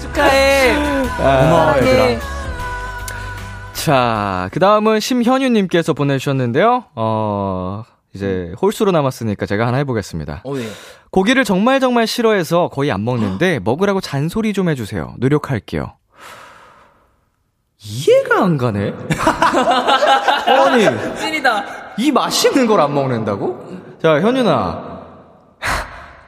축하해! 고마워, 얘들아. 자, 그 다음은 심현유님께서 보내주셨는데요. 어, 이제 홀수로 남았으니까 제가 하나 해보겠습니다. 어, 네. 고기를 정말 정말 싫어해서 거의 안 먹는데 먹으라고 잔소리 좀 해주세요. 노력할게요. 이해가 안 가네? 아니, 찐이다. 이 맛있는 걸 안 먹는다고? 자, 현윤아.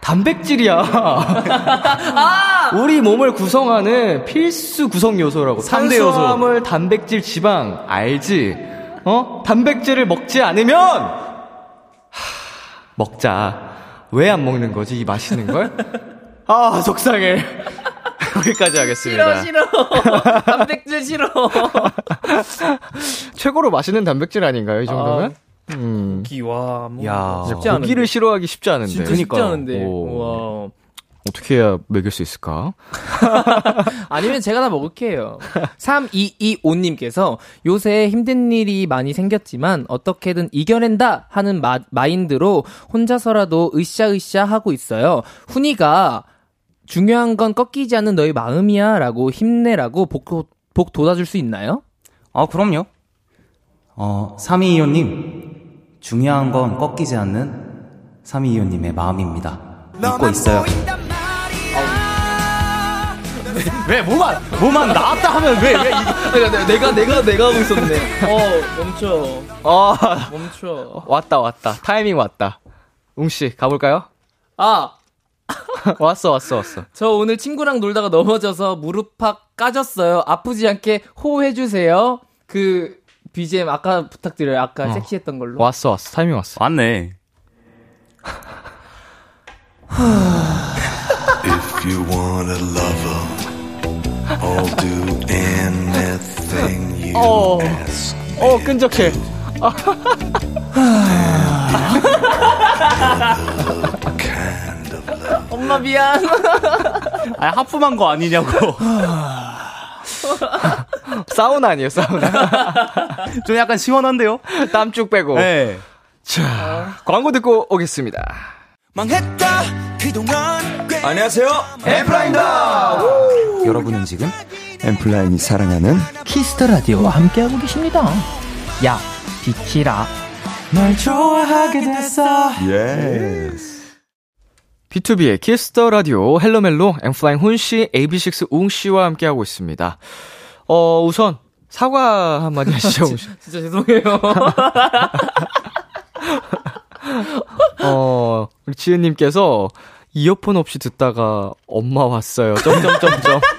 단백질이야. 우리 몸을 구성하는 필수 구성 요소라고. 삼대 요소. 탄수화물, 단백질, 지방. 알지? 어? 단백질을 먹지 않으면 하, 먹자. 왜 안 먹는 거지? 이 맛있는 걸? 아, 속상해. 거기까지 하겠습니다. 싫어, 싫어. 단백질 싫어. 최고로 맛있는 단백질 아닌가요? 이 정도면? 음. 기와, 뭐. 야. 쉽지 않은데. 고기를 싫어하기 쉽지 않은데. 진짜 쉽지. 않은데. 오. 와. 어떻게 해야 먹일 수 있을까? 아니면 제가 다 먹을게요. 3225님께서 요새 힘든 일이 많이 생겼지만 어떻게든 이겨낸다 하는 마, 마인드로 혼자서라도 으쌰으쌰 하고 있어요. 훈이가 중요한 건 꺾이지 않는 너의 마음이야 라고 힘내라고 복, 복 돋아줄 수 있나요? 아, 그럼요. 어, 3225님. 중요한 건 꺾이지 않는 3225님의 마음입니다. 믿고 있어요. 왜, 뭐만, 뭐만 나왔다 하면 왜, 왜, 내가, 내가, 내가, 내가 하고 있었네. 어, 멈춰. 아, 멈춰. 왔다, 왔다. 타이밍 왔다. 웅씨, 가볼까요? 아! 왔어, 왔어, 왔어. 저 오늘 친구랑 놀다가 넘어져서 무릎팍 까졌어요. 아프지 않게 호해 주세요. 그 BGM 아까 부탁드려요. 아까 어. 섹시했던 걸로. 왔어, 왔어. 타이밍 왔어. 왔네. If you want a lover, I'll do anything you ask. 어, 끈적해. 엄마 미안. 아, 하품한 거 아니냐고. 사우나 아니에요, 사우나. 좀 약간 시원한데요? 땀 쭉 빼고. 네. 자, 광고 듣고 오겠습니다. 망했다 안녕하세요, 엠플라잉다! 여러분은 지금 엔플라잉이 사랑하는 키스 더 라디오와 함께하고 계십니다. 야, 비키라. 널 좋아하게 됐어 yes. 비투비의 키스 더 라디오 헬로멜로 엔플라잉 훈씨, AB6IX 웅씨와 함께하고 있습니다. 어, 우선 사과 한마디 하시죠. 진짜 죄송해요. 어, 우리 지은님께서 이어폰 없이 듣다가 엄마 왔어요. 점점점점.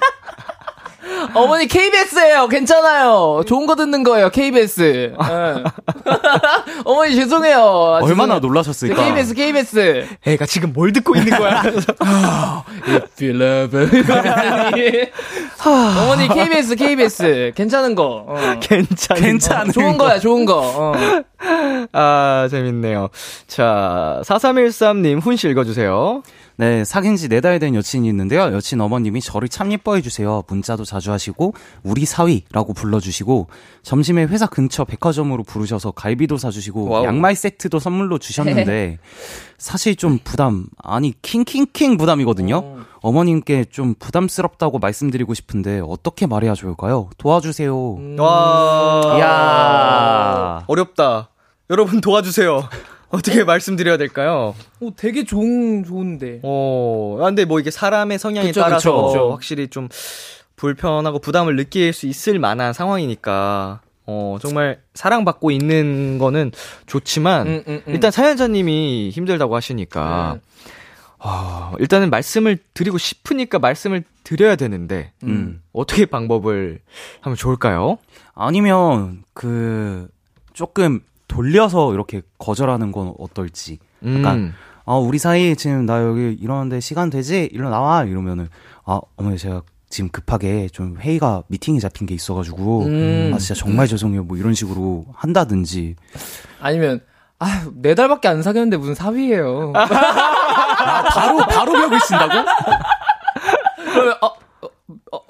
어머니 KBS예요. 괜찮아요. 좋은 거 듣는 거예요. KBS. 예. 어머니 죄송해요. 아, 얼마나 죄송해요. 놀라셨을까? KBS KBS. 애가 지금 뭘 듣고 있는 거야? If you love me. 어머니 KBS KBS. 괜찮은 거. 어. 괜찮은 괜찮은 좋은 거야, 좋은 거. 어. 아, 재밌네요. 자, 4313님, 훈씨 읽어주세요. 네, 사귄 지 네 달 된 여친이 있는데요. 여친 어머님이 저를 참 예뻐해 주세요. 문자도 자주 하시고 우리 사위라고 불러주시고 점심에 회사 근처 백화점으로 부르셔서 갈비도 사주시고 wow. 양말 세트도 선물로 주셨는데 사실 좀 부담 아니 킹킹킹 부담이거든요. 어머님께 좀 부담스럽다고 말씀드리고 싶은데 어떻게 말해야 좋을까요? 도와주세요. 와. 이야. 어렵다. 여러분 도와주세요. 어떻게 말씀드려야 될까요? 오, 되게 좋은, 좋은데. 어, 아, 근데 뭐 이게 사람의 성향에 그쵸, 따라서 그쵸, 그쵸. 확실히 좀 불편하고 부담을 느낄 수 있을 만한 상황이니까, 어, 정말 사랑받고 있는 거는 좋지만, 음, 음, 음. 일단 사연자님이 힘들다고 하시니까, 네. 어, 일단은 말씀을 드리고 싶으니까 말씀을 드려야 되는데, 음. 어떻게 방법을 하면 좋을까요? 아니면 그 조금 돌려서 이렇게 거절하는 건 어떨지. 약간 음. 아, 우리 사이 지금 나 여기 이러는데 시간 되지? 일로 나와. 이러면은 아, 어머니 제가 지금 급하게 좀 회의가 미팅이 잡힌 게 있어가지고 음. 아 진짜 정말 죄송해요. 뭐 이런 식으로 한다든지. 아니면, 아, 네 달밖에 안 사귀었는데 무슨 사위예요. 아, 바로 바로 벽을 친다고? 그러면, 어, 어, 어,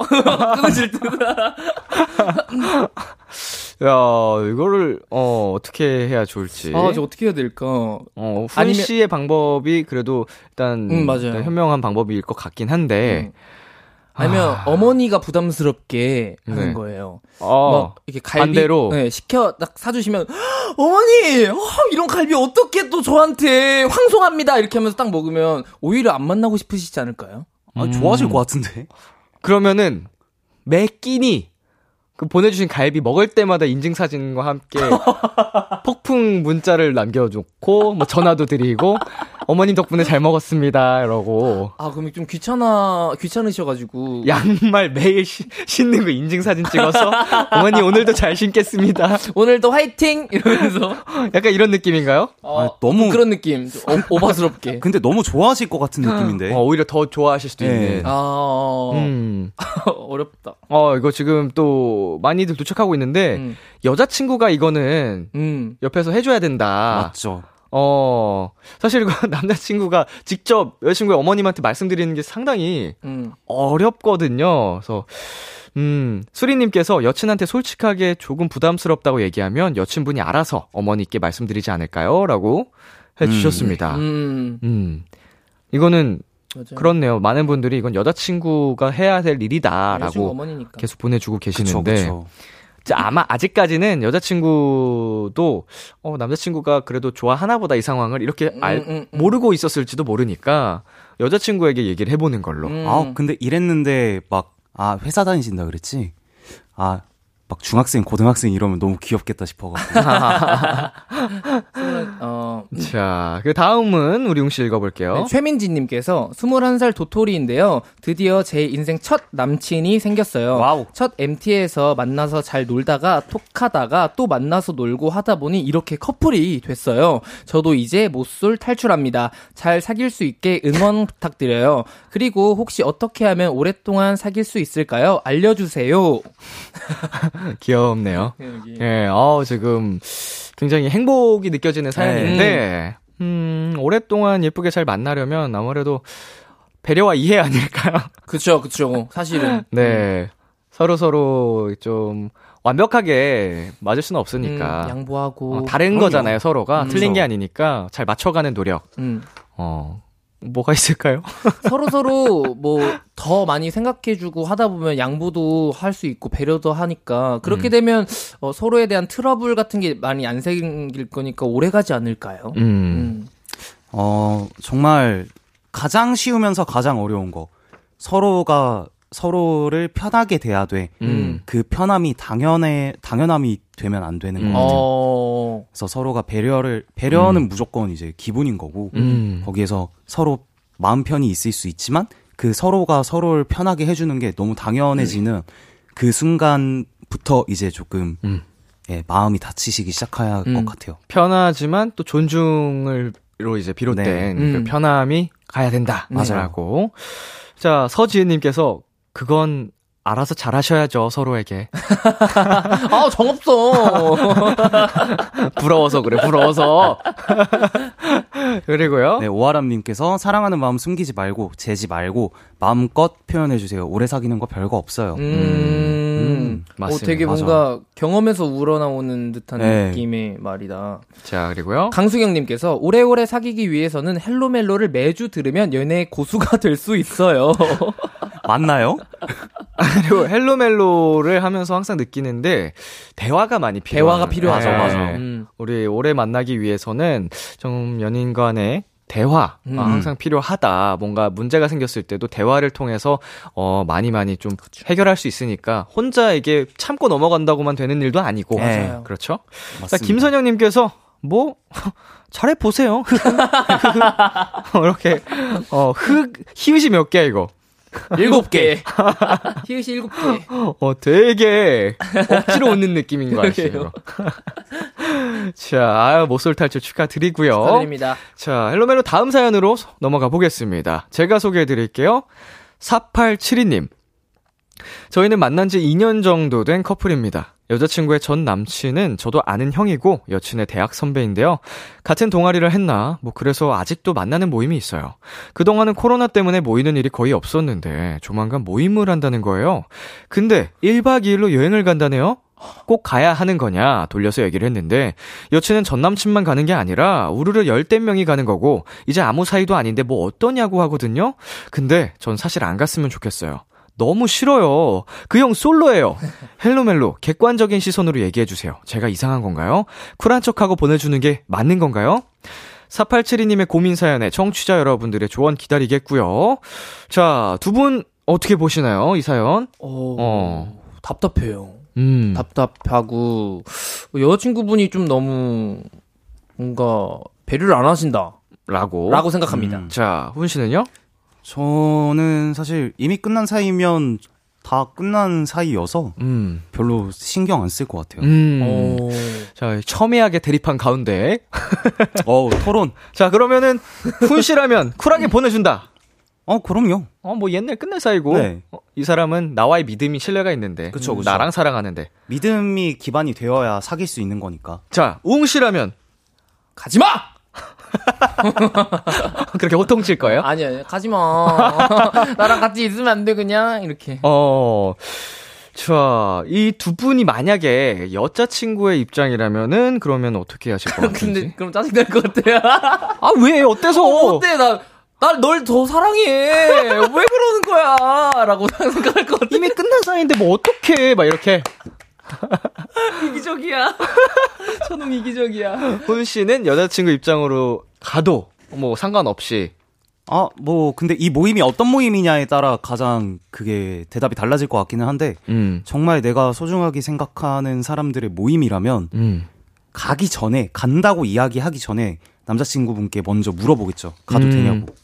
끊어질 듯. 야, 이거를, 어, 어떻게 해야 좋을지. 아, 저 어떻게 해야 될까? 어, 훈 아니면- 씨의 방법이 그래도 일단 음, 맞아요. 일단 현명한 방법일 것 같긴 한데, 음. 아니면 어머니가 부담스럽게 하는 네. 거예요. 어, 막 이렇게 갈비 반대로? 네, 시켜 딱 사주시면 어머니 어, 이런 갈비 어떻게 또 저한테 황송합니다 이렇게 하면서 딱 먹으면 오히려 안 만나고 싶으시지 않을까요? 아, 좋아질 것 같은데. 그러면은 매 끼니 그 보내주신 갈비 먹을 때마다 인증 사진과 함께 폭풍 문자를 남겨놓고 뭐 전화도 드리고 어머님 덕분에 잘 먹었습니다 이러고 아 그럼 좀 귀찮아 귀찮으셔가지고 양말 매일 시- 신는 거 인증 사진 찍어서 어머니 오늘도 잘 신겠습니다. 오늘도 화이팅 이러면서 약간 이런 느낌인가요? 어, 아, 너무- 그런 느낌 좀 오- 오버스럽게 근데 너무 좋아하실 것 같은 느낌인데. 어, 오히려 더 좋아하실 수도 네. 있는. 아 어, 음. 어렵다. 어, 이거 지금 또 많이들 도착하고 있는데, 음. 여자친구가 이거는 음. 옆에서 해줘야 된다. 맞죠. 어, 사실 이거 남자친구가 직접 여자친구의 어머님한테 말씀드리는 게 상당히 음. 어렵거든요. 그래서, 음, 수리님께서 여친한테 솔직하게 조금 부담스럽다고 얘기하면 여친분이 알아서 어머니께 말씀드리지 않을까요? 라고 해주셨습니다. 음. 음. 이거는 맞아요. 그렇네요. 많은 분들이 이건 여자친구가 해야 될 일이다라고. 계속 보내주고 그쵸, 계시는데 그쵸. 이제 아마 아직까지는 여자친구도 어 남자친구가 그래도 좋아하나 보다 이 상황을 이렇게 알 음, 음, 음. 모르고 있었을지도 모르니까 여자친구에게 얘기를 해보는 걸로. 음. 아, 근데 이랬는데 막 아, 회사 다니신다 그랬지? 아, 막 중학생, 고등학생 이러면 너무 귀엽겠다 싶어가지고. 어, 자, 그 다음은 우리 웅씨 읽어볼게요. 네, 최민지님께서 21살 도토리인데요. 드디어 제 인생 첫 남친이 생겼어요. wow. 첫 MT에서 만나서 잘 놀다가 톡 하다가 또 만나서 놀고 하다 보니 이렇게 커플이 됐어요. 저도 이제 모쏠 탈출합니다. 잘 사귈 수 있게 응원 부탁드려요. 그리고 혹시 어떻게 하면 오랫동안 사귈 수 있을까요? 알려주세요. 귀엽네요. 여기. 예, 어 지금 굉장히 행복이 느껴지는 사연인데, 네. 음, 오랫동안 예쁘게 잘 만나려면 아무래도 배려와 이해 아닐까요? 그쵸, 그쵸. 사실은. 네. 서로 서로 좀 완벽하게 맞을 수는 음, 없으니까. 양보하고. 어, 다른 그럼요. 거잖아요, 서로가. 음. 틀린 게. 아니니까 잘 맞춰가는 노력. 음. 어, 뭐가 있을까요? 서로 서로 뭐 더 많이 생각해주고 하다 보면 양보도 할 수 있고 배려도 하니까 그렇게 음. 되면 어, 서로에 대한 트러블 같은 게 많이 안 생길 거니까 오래 가지 않을까요? 음. 음. 어, 정말 가장 쉬우면서 가장 어려운 거. 서로가 서로를 편하게 돼야 돼. 음. 그 편함이 당연해, 당연함이 되면 안 되는 음. 것 같아요. 어. 그래서 서로가 배려를, 배려는 무조건 이제 기본인 거고, 음. 거기에서 서로 마음 편히 있을 수 있지만, 그 서로가 서로를 편하게 해주는 게 너무 당연해지는 그 순간부터 이제 조금, 음. 예, 마음이 다치시기 시작할 음. 것 같아요. 편하지만 또 존중을로 이제 비롯된 네. 그 음. 편함이 가야 된다. 맞아요. 라고. 자, 서지은님께서 그건 알아서 잘하셔야죠, 서로에게. 아, 정없어. 부러워서 그래, 부러워서. 그리고요. 네, 오아람님께서 사랑하는 마음 숨기지 말고, 재지 말고, 마음껏 표현해 주세요. 오래 사귀는 거 별거 없어요. 음. 음, 어, 맞습니다. 되게 맞아. 뭔가 경험에서 우러나오는 듯한 네. 느낌의 말이다. 자, 그리고요. 강수경님께서 오래오래 사귀기 위해서는 헬로멜로를 매주 들으면 연애의 고수가 될 수 있어요. 맞나요? 그리고 헬로멜로를 하면서 항상 느끼는데 대화가 많이 필요해요. 대화가 필요하죠. 맞아, 맞아. 음. 우리 오래 만나기 위해서는 좀 연인 간의 대화 음. 아, 항상 필요하다. 뭔가 문제가 생겼을 때도 대화를 통해서 어 많이 많이 좀 해결할 수 있으니까 혼자 이게 참고 넘어간다고만 되는 일도 아니고 네. 맞아요. 그렇죠. 자, 맞습니다. 김선영님께서 뭐 잘해 보세요. 이렇게 어흑 히읗이 몇 개야 이거. 일곱 개. 히읗이 일곱 개. 어, 되게 억지로 웃는 느낌인 거 아시죠? 자, 아유, 모쏠 탈출 축하드리고요. 축하드립니다. 자, 헬로멜로 다음 사연으로 소- 넘어가 보겠습니다. 제가 소개해 드릴게요. 4872님. 저희는 만난 지 2년 정도 된 커플입니다. 여자친구의 전 남친은 저도 아는 형이고 여친의 대학 선배인데요. 같은 동아리를 했나? 뭐 그래서 아직도 만나는 모임이 있어요. 그동안은 코로나 때문에 모이는 일이 거의 없었는데 조만간 모임을 한다는 거예요. 근데 1박 2일로 여행을 간다네요? 꼭 가야 하는 거냐 돌려서 얘기를 했는데 여친은 전 남친만 가는 게 아니라 우르르 열댓 명이 가는 거고 이제 아무 사이도 아닌데 뭐 어떠냐고 하거든요. 근데 전 사실 안 갔으면 좋겠어요. 너무 싫어요. 그 형 솔로예요. 헬로멜로 객관적인 시선으로 얘기해 주세요. 제가 이상한 건가요? 쿨한 척하고 보내주는 게 맞는 건가요? 4872님의 고민 사연에 청취자 여러분들의 조언 기다리겠고요. 자, 두 분 어떻게 보시나요? 이 사연? 어, 어. 답답해요. 음. 답답하고 여자친구분이 좀 너무 뭔가 배려를 안 하신다. 라고. 라고 생각합니다. 음. 자, 훈 씨는요? 저는 사실 이미 끝난 사이면 다 끝난 사이여서 음. 별로 신경 안 쓸 것 같아요. 음. 어. 자, 첨예하게 대립한 가운데. 어 토론. 자, 그러면은 훈 씨라면 쿨하게 보내준다. 어 그럼요. 어, 뭐 옛날 끝난 사이고. 네. 어, 이 사람은 나와의 믿음이 신뢰가 있는데. 그쵸, 그쵸. 나랑 사랑하는데. 믿음이 기반이 되어야 사귈 수 있는 거니까. 자, 웅 씨라면 가지 마! 그렇게 호통칠 거예요? 아니, 아니, 가지 마. 나랑 같이 있으면 안 돼, 그냥. 이렇게. 어. 자, 이 두 분이 만약에 여자친구의 입장이라면은 그러면 어떻게 하실 것 같은지. 근데, 그럼 짜증날 것 같아요. 아, 왜? 어때서? 어, 어때? 나, 날널더 사랑해. 왜 그러는 거야? 라고 생각할 것 같아. 이미 끝난 사이인데 뭐 어떡해? 막 이렇게. 이기적이야. 저놈 이기적이야. 훈 씨는 여자친구 입장으로 가도 뭐 상관없이 아 뭐 근데 이 모임이 어떤 모임이냐에 따라 가장 그게 대답이 달라질 것 같기는 한데 음. 정말 내가 소중하게 생각하는 사람들의 모임이라면 음. 가기 전에 간다고 이야기하기 전에 남자친구분께 먼저 물어보겠죠. 가도 음. 되냐고.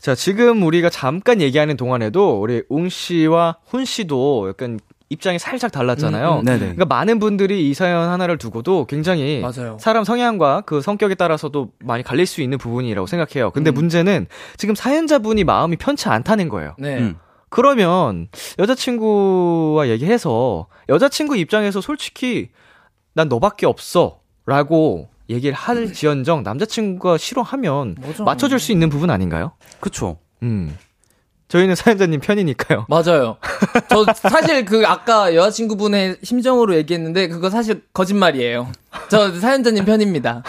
자, 지금 우리가 잠깐 얘기하는 동안에도 우리 웅 씨와 훈 씨도 약간 입장이 살짝 달랐잖아요. 음, 음. 네네. 그러니까 많은 분들이 이 사연 하나를 두고도 굉장히 맞아요. 사람 성향과 그 성격에 따라서도 많이 갈릴 수 있는 부분이라고 생각해요. 근데 음. 문제는 지금 사연자분이 마음이 편치 않다는 거예요. 네. 음. 그러면 여자친구와 얘기해서 여자친구 입장에서 솔직히 난 너밖에 없어 라고 얘기를 할 지연정 남자친구가 싫어하면 맞아. 맞춰줄 수 있는 부분 아닌가요? 그쵸. 음. 저희는 사연자님 편이니까요. 맞아요. 저 사실 그 아까 여자친구분의 심정으로 얘기했는데 그거 사실 거짓말이에요. 저 사연자님 편입니다.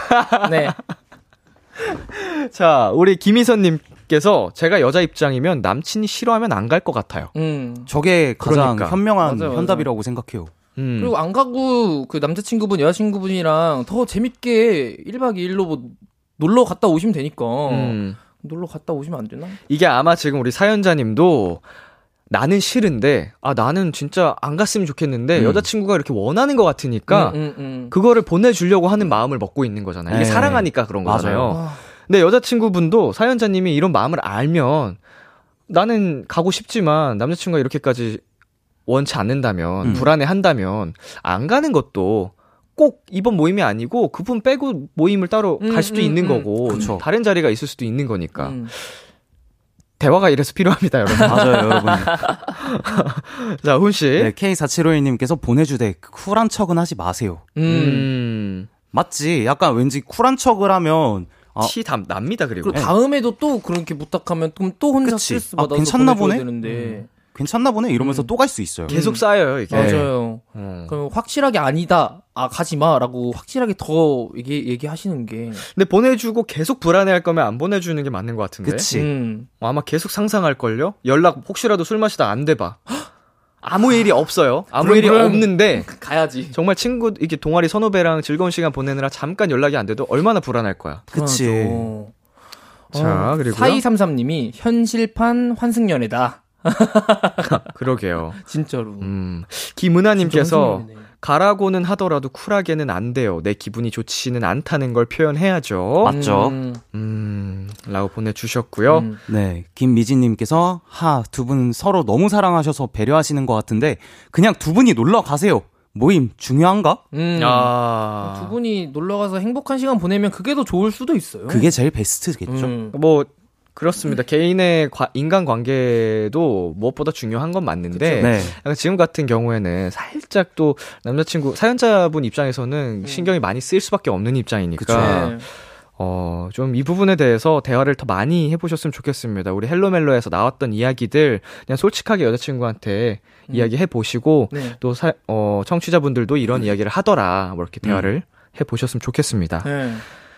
네. 자, 우리 김희선님께서 제가 여자 입장이면 남친이 싫어하면 안 갈 것 같아요. 음. 저게 가장 그러니까. 현명한 맞아요, 맞아요. 현답이라고 생각해요. 음. 그리고 안 가고 그 남자친구분, 여자친구분이랑 더 재밌게 1박 2일로 뭐 놀러 갔다 오시면 되니까. 음. 놀러 갔다 오시면 안 되나? 이게 아마 지금 우리 사연자님도 나는 싫은데 아 나는 진짜 안 갔으면 좋겠는데 음. 여자친구가 이렇게 원하는 것 같으니까 음, 음, 음. 그거를 보내주려고 하는 마음을 먹고 있는 거잖아요. 이게 네. 사랑하니까 그런 맞아요. 거잖아요. 아, 근데 여자친구분도 사연자님이 이런 마음을 알면 나는 가고 싶지만 남자친구가 이렇게까지 원치 않는다면 음. 불안해한다면 안 가는 것도 꼭 이번 모임이 아니고 그분 빼고 모임을 따로 음, 갈 수도 음, 있는 음. 거고 그쵸. 다른 자리가 있을 수도 있는 거니까 음. 대화가 이래서 필요합니다, 여러분. 맞아요, 여러분. 자, 훈 씨. 네, K4751님께서 보내주되 그 쿨한 척은 하지 마세요. 음. 음. 맞지? 약간 왠지 쿨한 척을 하면 아, 티 다, 납니다, 그리고. 그리고 다음에도 또 그렇게 부탁하면 그럼 또 혼자 그치. 스트레스 아, 받아서 괜찮나 보내줘야 보네? 되는데. 괜찮나 보네 이러면서 음. 또갈 수 있어요. 계속 쌓여요, 이게. 맞아요. 어. 그럼 확실하게 아니다. 아 가지 마라고 확실하게 더 얘기 얘기하시는 게. 근데 보내주고 계속 불안해할 거면 안 보내주는 게 맞는 것 같은데. 그치. 음. 어, 아마 계속 상상할 걸요? 연락 혹시라도 술 마시다 안 돼봐. 아무 일이 없어요. 아무 그럼, 일이 그럼. 없는데 가야지. 정말 친구 이게 동아리 선후배랑 즐거운 시간 보내느라 잠깐 연락이 안 돼도 얼마나 불안할 거야. 그치. 어. 자, 그리고요. 4233님이 현실판 환승연애다. 그러게요. 진짜로. 음. 진짜 환승연애네. 가라고는 하더라도 쿨하게는 안 돼요. 내 기분이 좋지는 않다는 걸 표현해야죠. 맞죠? 음, 음, 라고 보내주셨고요. 음. 네, 김미진님께서 하 두 분 서로 너무 사랑하셔서 배려하시는 것 같은데 그냥 두 분이 놀러 가세요. 모임 중요한가? 음. 아. 두 분이 놀러 가서 행복한 시간 보내면 그게 더 좋을 수도 있어요. 그게 제일 베스트겠죠. 음. 뭐, 그렇습니다. 개인의 과- 인간관계도 무엇보다 중요한 건 맞는데, 네. 약간 지금 같은 경우에는 살짝 또 남자친구, 사연자분 입장에서는 신경이 많이 쓰일 수밖에 없는 입장이니까, 네. 어, 좀 이 부분에 대해서 대화를 더 많이 해보셨으면 좋겠습니다. 우리 헬로멜로에서 나왔던 이야기들 그냥 솔직하게 여자친구한테 이야기 해 보시고 네. 또 사, 어, 청취자분들도 이런 이야기를 하더라. 뭐 이렇게 대화를 해 보셨으면 좋겠습니다.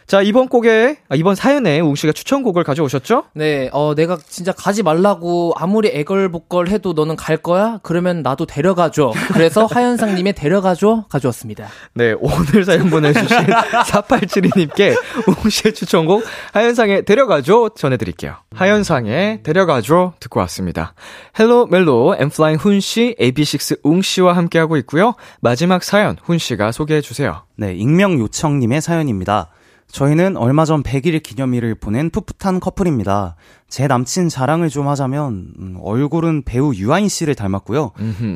네. 자, 이번 곡에, 아, 이번 사연에 웅 씨가 추천곡을 가져오셨죠? 네, 어, 내가 진짜 가지 말라고 아무리 애걸복걸 해도 너는 갈 거야? 그러면 나도 데려가줘. 그래서 하현상님의 데려가줘 가져왔습니다. 네, 오늘 사연 보내주신 4872님께 웅 씨의 추천곡 하현상의 데려가줘 전해드릴게요. 하현상의 데려가줘 듣고 왔습니다. Hello 멜로 N.Flying 훈 씨, AB6IX 웅 씨와 함께하고 있고요. 마지막 사연 훈 씨가 소개해주세요. 네, 익명 요청님의 사연입니다. 저희는 얼마 전 100일 기념일을 보낸 풋풋한 커플입니다. 제 남친 자랑을 좀 하자면 음, 얼굴은 배우 유아인 씨를 닮았고요.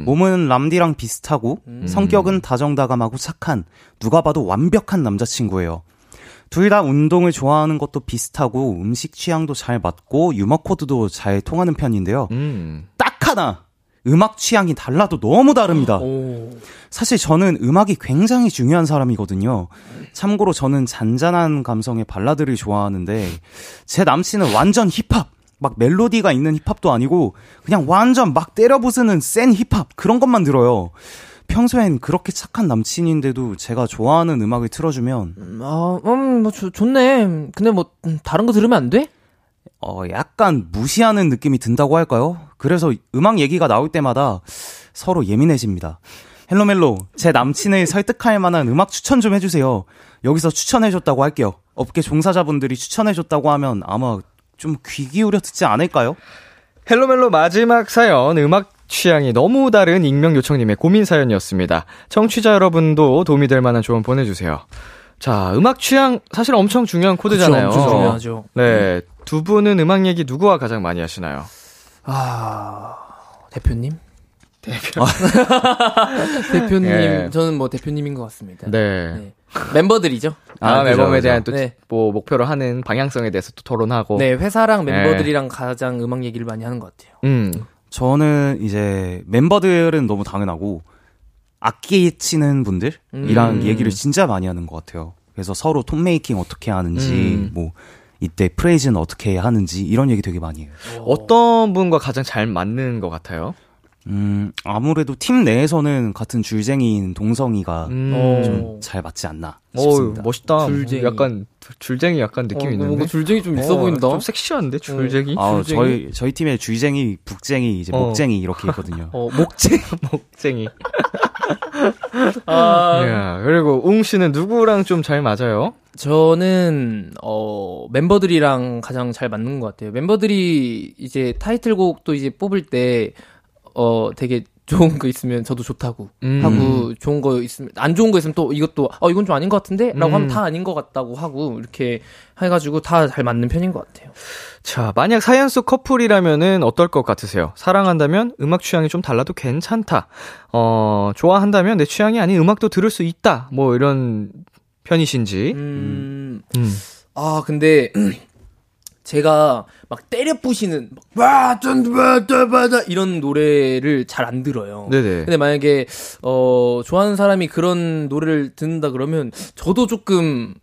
몸은 람디랑 비슷하고 성격은 다정다감하고 착한 누가 봐도 완벽한 남자친구예요. 둘 다 운동을 좋아하는 것도 비슷하고 음식 취향도 잘 맞고 유머 코드도 잘 통하는 편인데요. 음. 딱 하나 음악 취향이 달라도 너무 다릅니다. 사실 저는 음악이 굉장히 중요한 사람이거든요. 참고로 저는 잔잔한 감성의 발라드를 좋아하는데 제 남친은 완전 힙합. 막 멜로디가 있는 힙합도 아니고 그냥 완전 막 때려 부수는 센 힙합 그런 것만 들어요. 평소엔 그렇게 착한 남친인데도 제가 좋아하는 음악을 틀어주면 음, 아, 음, 뭐, 좋, 좋네. 근데 뭐, 음, 다른 거 들으면 안 돼? 어 약간 무시하는 느낌이 든다고 할까요? 그래서 음악 얘기가 나올 때마다 서로 예민해집니다. 헬로멜로 제 남친을 설득할 만한 음악 추천 좀 해주세요. 여기서 추천해줬다고 할게요. 업계 종사자분들이 추천해줬다고 하면 아마 좀 귀 기울여 듣지 않을까요? 헬로멜로 마지막 사연 음악 취향이 너무 다른 익명 요청님의 고민 사연이었습니다. 청취자 여러분도 도움이 될 만한 조언 보내주세요. 자, 음악 취향 사실 엄청 중요한 코드잖아요. 엄청 중요하죠. 네, 두 분은 음악 얘기 누구와 가장 많이 하시나요? 아, 대표님? 대표. 대표님, 예. 저는 뭐 대표님인 것 같습니다. 네. 네. 멤버들이죠. 다음 그죠, 앨범에 그죠. 대한 또 네. 뭐 목표로 하는 방향성에 대해서 또 토론하고. 네, 회사랑 멤버들이랑 가장 음악 얘기를 많이 하는 것 같아요. 음. 저는 이제 멤버들은 너무 당연하고 악기 치는 분들이랑 음. 얘기를 진짜 많이 하는 것 같아요. 그래서 서로 톤 메이킹 어떻게 하는지 음. 뭐 이때 프레이즈는 어떻게 하는지 이런 얘기 되게 많이 해요. 어떤 분과 가장 잘 맞는 것 같아요? 음, 아무래도 팀 내에서는 같은 줄쟁이인 동성이가 음. 어. 좀잘 맞지 않나 오, 싶습니다. 멋있다. 줄쟁이. 약간 줄쟁이 약간 느낌이 어, 있는데. 뭔가 줄쟁이 좀 있어 어, 보인다. 좀 섹시한데 줄쟁이? 아, 줄쟁이? 저희 저희 팀에 줄쟁이, 북쟁이, 이제 어. 목쟁이 이렇게 있거든요. 어, 목재. 목쟁이. 아, 야, 그리고 웅 씨는 누구랑 좀 잘 맞아요? 저는 어 멤버들이랑 가장 잘 맞는 것 같아요. 멤버들이 이제 타이틀곡도 이제 뽑을 때 어 되게 좋은 거 있으면 저도 좋다고 음. 하고 좋은 거 있으면 안 좋은 거 있으면 또 이것도 어 이건 좀 아닌 것 같은데라고 음. 하면 다 아닌 것 같다고 하고 이렇게 해가지고 다 잘 맞는 편인 것 같아요. 자, 만약 사연 속 커플이라면은 어떨 것 같으세요? 사랑한다면 음악 취향이 좀 달라도 괜찮다. 어, 좋아한다면 내 취향이 아닌 음악도 들을 수 있다. 뭐 이런 편이신지. 음, 음. 아 근데 제가 막 때려 부시는 와, 쩐바다바다 이런 노래를 잘 안 들어요. 네네. 근데 만약에 어 좋아하는 사람이 그런 노래를 듣는다 그러면 저도 조금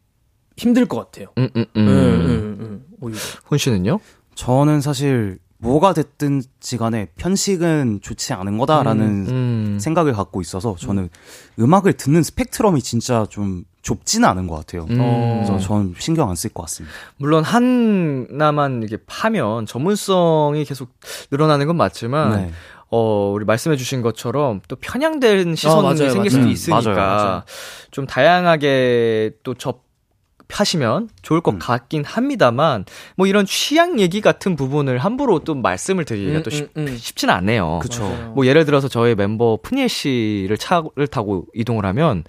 힘들 것 같아요. 음, 음, 음, 음. 음, 음, 씨는요? 저는 사실 뭐가 됐든지 간에 편식은 좋지 않은 거다라는 음. 생각을 갖고 있어서 저는 음. 악을 듣는 스펙트럼이 진짜 좀 좁지는 않은 것 같아요. 음. 그래서 저는 신경 안 쓸 것 같습니다. 물론 하나만 이게 파면 전문성이 계속 늘어나는 건 맞지만 네. 어, 우리 말씀해 주신 것처럼 또 편향된 시선이 맞아요, 생길 맞아요. 수도 음, 있으니까 맞아요, 맞아요. 좀 다양하게 또 접 하시면 좋을 것 음. 같긴 합니다만 뭐 이런 취향 얘기 같은 부분을 함부로 또 말씀을 드리기가 음, 또 쉽, 음, 음. 쉽지는 않네요. 그쵸. 맞아요. 뭐 예를 들어서 저희 멤버 푸니엘 씨를 차를 타고 이동을 하면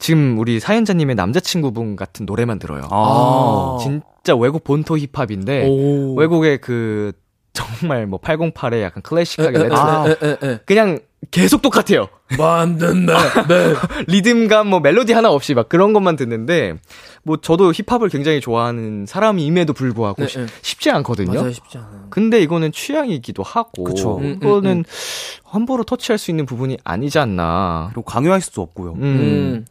지금 우리 사연자님의 남자친구분 같은 노래만 들어요. 아, 진짜 외국 본토 힙합인데 오. 외국의 그 정말 뭐 808의 약간 클래식하게 에, 에, 아. 에, 에. 그냥 계속 똑같아요. 만든다. 네. 리듬감 뭐 멜로디 하나 없이 막 그런 것만 듣는데 뭐 저도 힙합을 굉장히 좋아하는 사람임에도 불구하고 네, 쉬- 네. 쉽지 않거든요. 맞아요, 쉽지 않아요. 근데 이거는 취향이기도 하고 그쵸. 음, 음, 그거는 음. 함부로 터치할 수 있는 부분이 아니지 않나. 그리고 강요할 수도 없고요. 음. 음.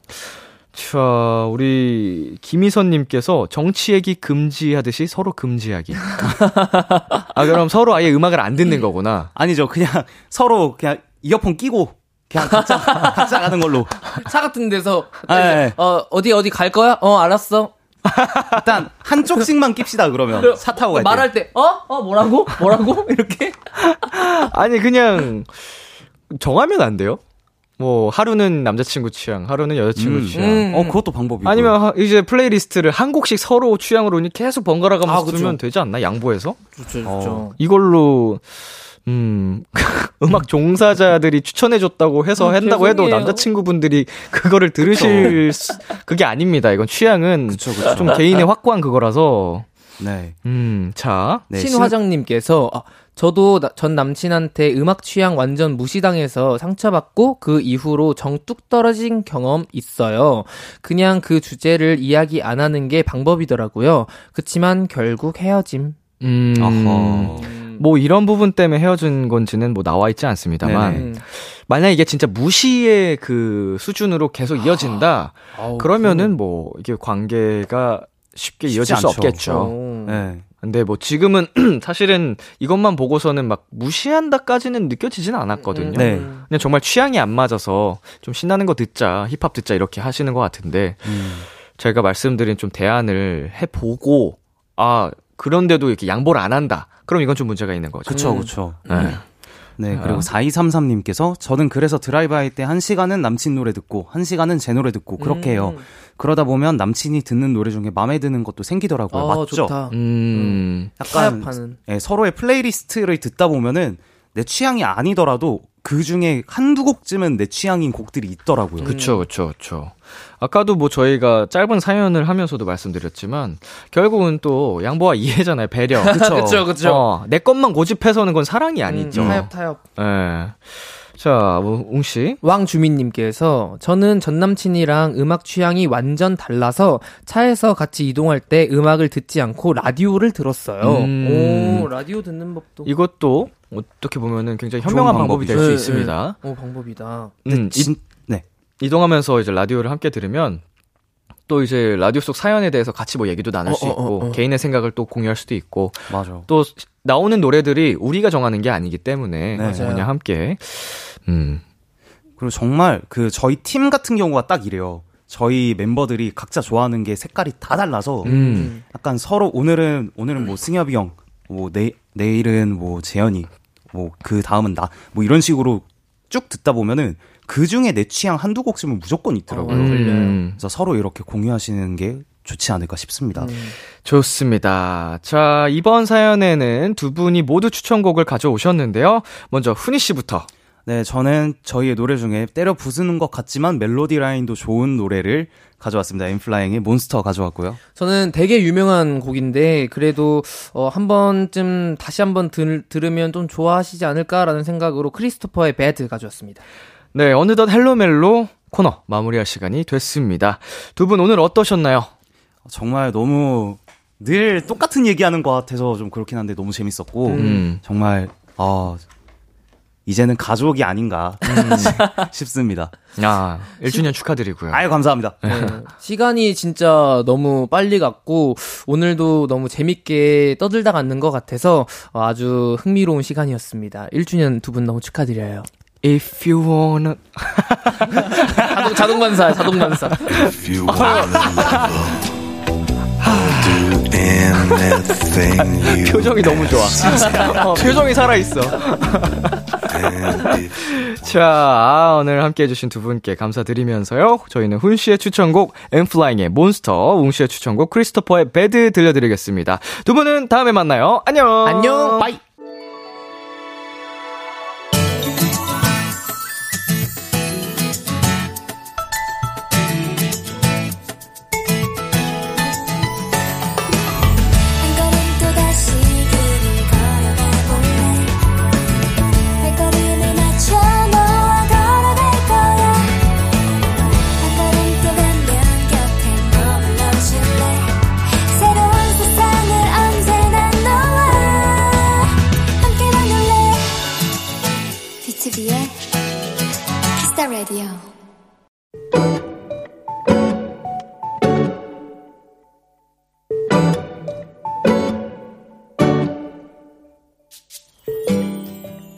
자, 우리 김희선님께서 정치 얘기 금지하듯이 서로 금지하기. 아, 그럼 서로 아예 음악을 안 듣는 거구나. 아니죠. 그냥 서로 그냥 이어폰 끼고 그냥 각자 각자 가는 걸로. 차 같은 데서 아, 네. 어 어디 어디 갈 거야? 어 알았어. 일단 한쪽씩만 낍시다 그러면 차 타고 갈 때. 말할 때 어? 어 뭐라고? 뭐라고? 이렇게? 아니, 그냥 정하면 안 돼요? 뭐, 하루는 남자친구 취향, 하루는 여자친구 음. 취향. 음. 어 그것도 방법이고. 아니면 하- 이제 플레이리스트를 한 곡씩 서로 취향으로 계속 번갈아 가면서 아, 그쵸. 들으면 되지 않나? 양보해서? 좋죠, 좋죠. 이걸로 음 음악 종사자들이 추천해줬다고 해서 아, 한다고 해도 죄송해요. 남자친구분들이 그거를 들으실 수, 그게 아닙니다. 이건 취향은 그쵸, 그쵸. 좀 개인의 확고한 그거라서 네. 음 자 네. 신화장님께서 아, 저도 나- 전 남친한테 음악 취향 완전 무시당해서 상처받고 그 이후로 정뚝 떨어진 경험 있어요. 그냥 그 주제를 이야기 안 하는 게 방법이더라고요. 그치만 결국 헤어짐. 음, 어허. 뭐 이런 부분 때문에 헤어진 건지는 뭐 나와 있지 않습니다만 네네. 음. 만약 이게 진짜 무시의 그 수준으로 계속 이어진다 아우, 그러면은 뭐 이게 관계가 쉽게 이어질 수 않죠. 없겠죠. 어. 네. 근데 뭐 지금은 사실은 이것만 보고서는 막 무시한다까지는 느껴지진 않았거든요. 네. 그냥 정말 취향이 안 맞아서 좀 신나는 거 듣자, 힙합 듣자 이렇게 하시는 것 같은데 음. 제가 말씀드린 좀 대안을 해보고 아 그런데도 이렇게 양보를 안 한다. 그럼 이건 좀 문제가 있는 거죠. 그쵸, 그쵸. 네. 네, 아. 그리고 4233님께서 저는 그래서 드라이브 할때 1시간은 남친 노래 듣고 1시간은 제 노래 듣고 그렇게 해요. 음. 그러다 보면 남친이 듣는 노래 중에 마음에 드는 것도 생기더라고요. 아, 맞죠? 좋다. 음. 약간 타협하는. 예, 서로의 플레이리스트를 듣다 보면은 내 취향이 아니더라도 그 중에 한두 곡쯤은 내 취향인 곡들이 있더라고요. 그쵸, 그쵸, 그쵸. 아까도 뭐 저희가 짧은 사연을 하면서도 말씀드렸지만, 결국은 또 양보와 이해잖아요, 배려. 그쵸. 그쵸, 그쵸. 어, 내 것만 고집해서는 그건 사랑이 아니죠. 음, 타협, 타협. 예. 자, 뭐, 웅씨. 왕주민님께서 저는 전 남친이랑 음악 취향이 완전 달라서 차에서 같이 이동할 때 음악을 듣지 않고 라디오를 들었어요. 음. 오, 라디오 듣는 법도. 이것도 어떻게 보면은 굉장히 현명한 방법이 될수 네, 있습니다. 오, 방법이다. 근데 음, 진, 네. 이, 이동하면서 이제 라디오를 함께 들으면 또 이제 라디오 속 사연에 대해서 같이 뭐 얘기도 나눌 어, 수 어, 있고 어, 어. 개인의 생각을 또 공유할 수도 있고 맞아. 또 나오는 노래들이 우리가 정하는 게 아니기 때문에 네. 그냥 함께 음 그리고 정말 그 저희 팀 같은 경우가 딱 이래요. 저희 멤버들이 각자 좋아하는 게 색깔이 다 달라서 음. 약간 서로 오늘은 오늘은 뭐 승엽이 형, 뭐 내, 내일은 뭐 재현이, 뭐 그 다음은 나, 뭐 이런 식으로 쭉 듣다 보면은 그 중에 내 취향 한두 곡쯤은 무조건 있더라고요. 음. 그래서 서로 이렇게 공유하시는 게 좋지 않을까 싶습니다. 좋습니다. 자, 이번 사연에는 두 분이 모두 추천곡을 가져오셨는데요. 먼저 훈이 씨부터. 네, 저는 저희의 노래 중에 때려 부수는 것 같지만 멜로디 라인도 좋은 노래를 가져왔습니다. 엠플라잉의 몬스터 가져왔고요. 저는 되게 유명한 곡인데 그래도 어, 한 번쯤 다시 한번 들, 들으면 좀 좋아하시지 않을까라는 생각으로 크리스토퍼의 배드 가져왔습니다. 네, 어느덧 헬로멜로 코너 마무리할 시간이 됐습니다. 두 분 오늘 어떠셨나요? 정말 너무 늘 똑같은 얘기하는 것 같아서 좀 그렇긴 한데 너무 재밌었고 음. 정말 어 이제는 가족이 아닌가 싶습니다. 아, 1주년 축하드리고요. 아유 감사합니다. 네. 시간이 진짜 너무 빨리 갔고 오늘도 너무 재밌게 떠들다 갔는 것 같아서 어, 아주 흥미로운 시간이었습니다. 1주년 두 분 너무 축하드려요. If you wanna. 자동 자동 반사 자동 반사. If you want a lover, I'll do anything you 표정이 너무 좋아. 어, 표정이 살아있어. And if 자, 아, 오늘 함께 해주신 두 분께 감사드리면서요. 저희는 훈 씨의 추천곡, 엠플라잉의 몬스터, 웅 씨의 추천곡, 크리스토퍼의 배드 들려드리겠습니다. 두 분은 다음에 만나요. 안녕! 안녕. 빠이.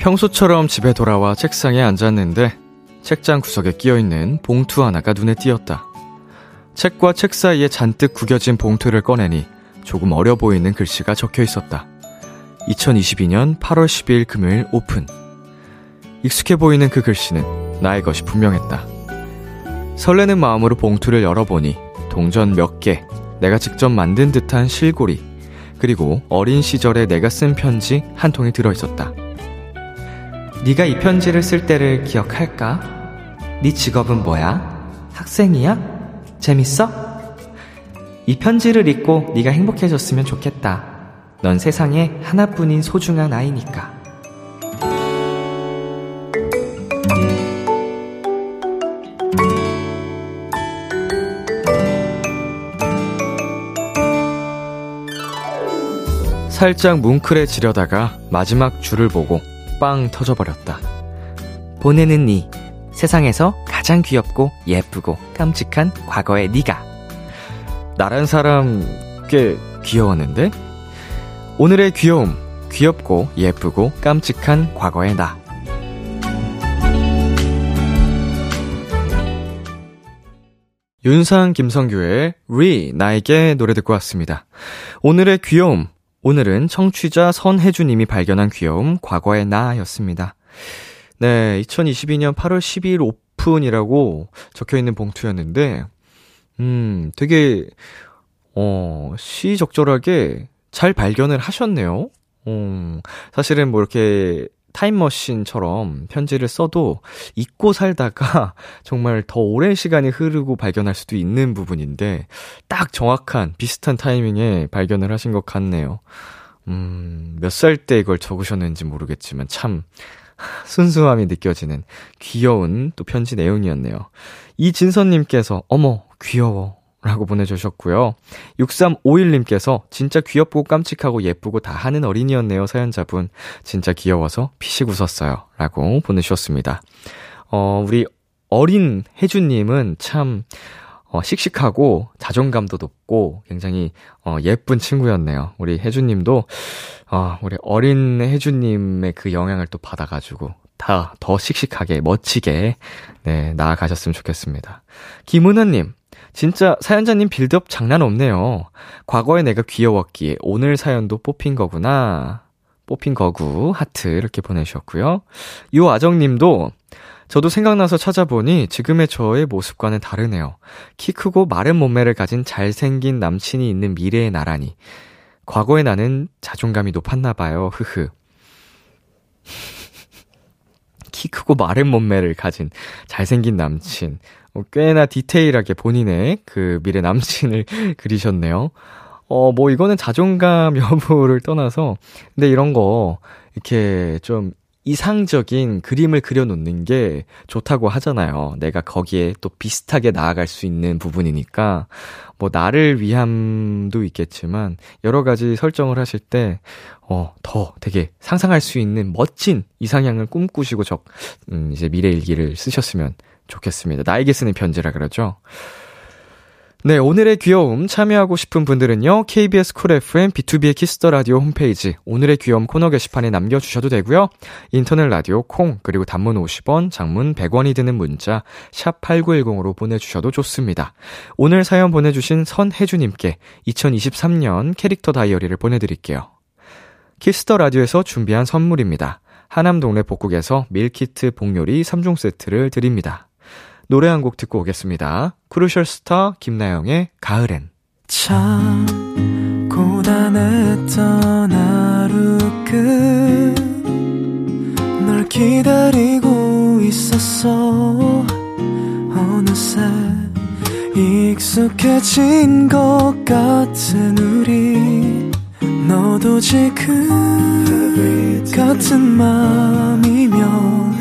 평소처럼 집에 돌아와 책상에 앉았는데 책장 구석에 끼어 있는 봉투 하나가 눈에 띄었다. 책과 책 사이에 잔뜩 구겨진 봉투를 꺼내니 조금 어려 보이는 글씨가 적혀 있었다. 2022년 8월 12일 금요일 오픈. 익숙해 보이는 그 글씨는 나의 것이 분명했다. 설레는 마음으로 봉투를 열어보니 동전 몇 개, 내가 직접 만든 듯한 실고리, 그리고 어린 시절에 내가 쓴 편지 한 통이 들어있었다. 네가 이 편지를 쓸 때를 기억할까? 네 직업은 뭐야? 학생이야? 재밌어? 이 편지를 읽고 네가 행복해졌으면 좋겠다. 넌 세상에 하나뿐인 소중한 아이니까. 살짝 뭉클해지려다가 마지막 줄을 보고 빵 터져버렸다. 보내는 니 세상에서 가장 귀엽고 예쁘고 깜찍한 과거의 네가 나란 사람 꽤 귀여웠는데 오늘의 귀여움 귀엽고 예쁘고 깜찍한 과거의 나 윤상 김성규의 리 나에게 노래 듣고 왔습니다. 오늘의 귀여움 오늘은 청취자 선혜주님이 발견한 귀여움 과거의 나였습니다. 네, 2022년 8월 12일 오픈이라고 적혀 있는 봉투였는데, 음, 되게, 어, 시적절하게 잘 발견을 하셨네요. 음, 사실은 뭐 이렇게 타임머신처럼 편지를 써도 잊고 살다가 정말 더 오랜 시간이 흐르고 발견할 수도 있는 부분인데, 딱 정확한 비슷한 타이밍에 발견을 하신 것 같네요. 음, 몇 살 때 이걸 적으셨는지 모르겠지만 참 순수함이 느껴지는 귀여운 또 편지 내용이었네요. 이진선님께서 어머 귀여워 라고 보내주셨고요. 6351님께서 진짜 귀엽고 깜찍하고 예쁘고 다 하는 어린이였네요 사연자분. 진짜 귀여워서 피식 웃었어요 라고 보내주셨습니다. 어, 우리 어린 혜주님은 참 어, 씩씩하고 자존감도 높고 굉장히 어, 예쁜 친구였네요. 우리 혜주님도 어, 우리 어린 혜주님의 그 영향을 또 받아가지고 다 더 씩씩하게 멋지게 네 나아가셨으면 좋겠습니다. 김은하님 진짜 사연자님 빌드업 장난 없네요. 과거에 내가 귀여웠기에 오늘 사연도 뽑힌 거구나. 뽑힌 거구 하트 이렇게 보내주셨고요. 요 아정님도 저도 생각나서 찾아보니 지금의 저의 모습과는 다르네요. 키 크고 마른 몸매를 가진 잘생긴 남친이 있는 미래의 나라니. 과거의 나는 자존감이 높았나 봐요. 흐흐. 키 크고 마른 몸매를 가진 잘생긴 남친. 어, 꽤나 디테일하게 본인의 그 미래 남친을 그리셨네요. 어, 뭐 이거는 자존감 여부를 떠나서 근데 이런 거 이렇게 좀 이상적인 그림을 그려놓는 게 좋다고 하잖아요. 내가 거기에 또 비슷하게 나아갈 수 있는 부분이니까, 뭐, 나를 위함도 있겠지만, 여러 가지 설정을 하실 때, 어, 더 되게 상상할 수 있는 멋진 이상향을 꿈꾸시고 적, 음, 이제 미래 일기를 쓰셨으면 좋겠습니다. 나에게 쓰는 편지라 그러죠. 네, 오늘의 귀여움 참여하고 싶은 분들은요. KBS 쿨 FM B2B의 키스터 라디오 홈페이지 오늘의 귀여움 코너 게시판에 남겨 주셔도 되고요. 인터넷 라디오 콩 그리고 단문 50원, 장문 100원이 드는 문자 샵 8910으로 보내 주셔도 좋습니다. 오늘 사연 보내 주신 선혜주 님께 2023년 캐릭터 다이어리를 보내 드릴게요. Kiss the Radio에서 준비한 선물입니다. 하남 동네 복국에서 밀키트 복요리 3종 세트를 드립니다. 노래 한 곡 듣고 오겠습니다. Crucial Star 김나영의 가을엔. 참 고단했던 하루 끝널 기다리고 있었어 어느새 익숙해진 것 같은 우리 너도 지금 같은 맘이면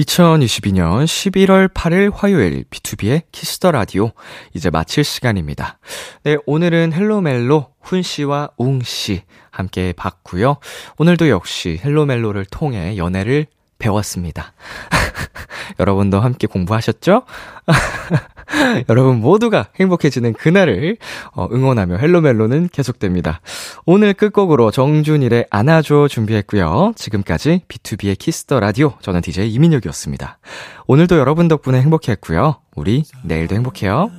2022년 11월 8일 화요일 B2B의 키스터 라디오 이제 마칠 시간입니다. 네, 오늘은 Hello 멜로 훈 씨와 웅 씨 함께 봤고요. 오늘도 역시 Hello 멜로를 통해 연애를 배웠습니다. 여러분도 함께 공부하셨죠? 여러분 모두가 행복해지는 그날을 어, 응원하며 Hello 멜로는 계속됩니다. 오늘 끝곡으로 정준일의 안아줘 준비했고요. 지금까지 B2B의 키스터 라디오 저는 DJ 이민혁이었습니다. 오늘도 여러분 덕분에 행복했고요. 우리 내일도 행복해요.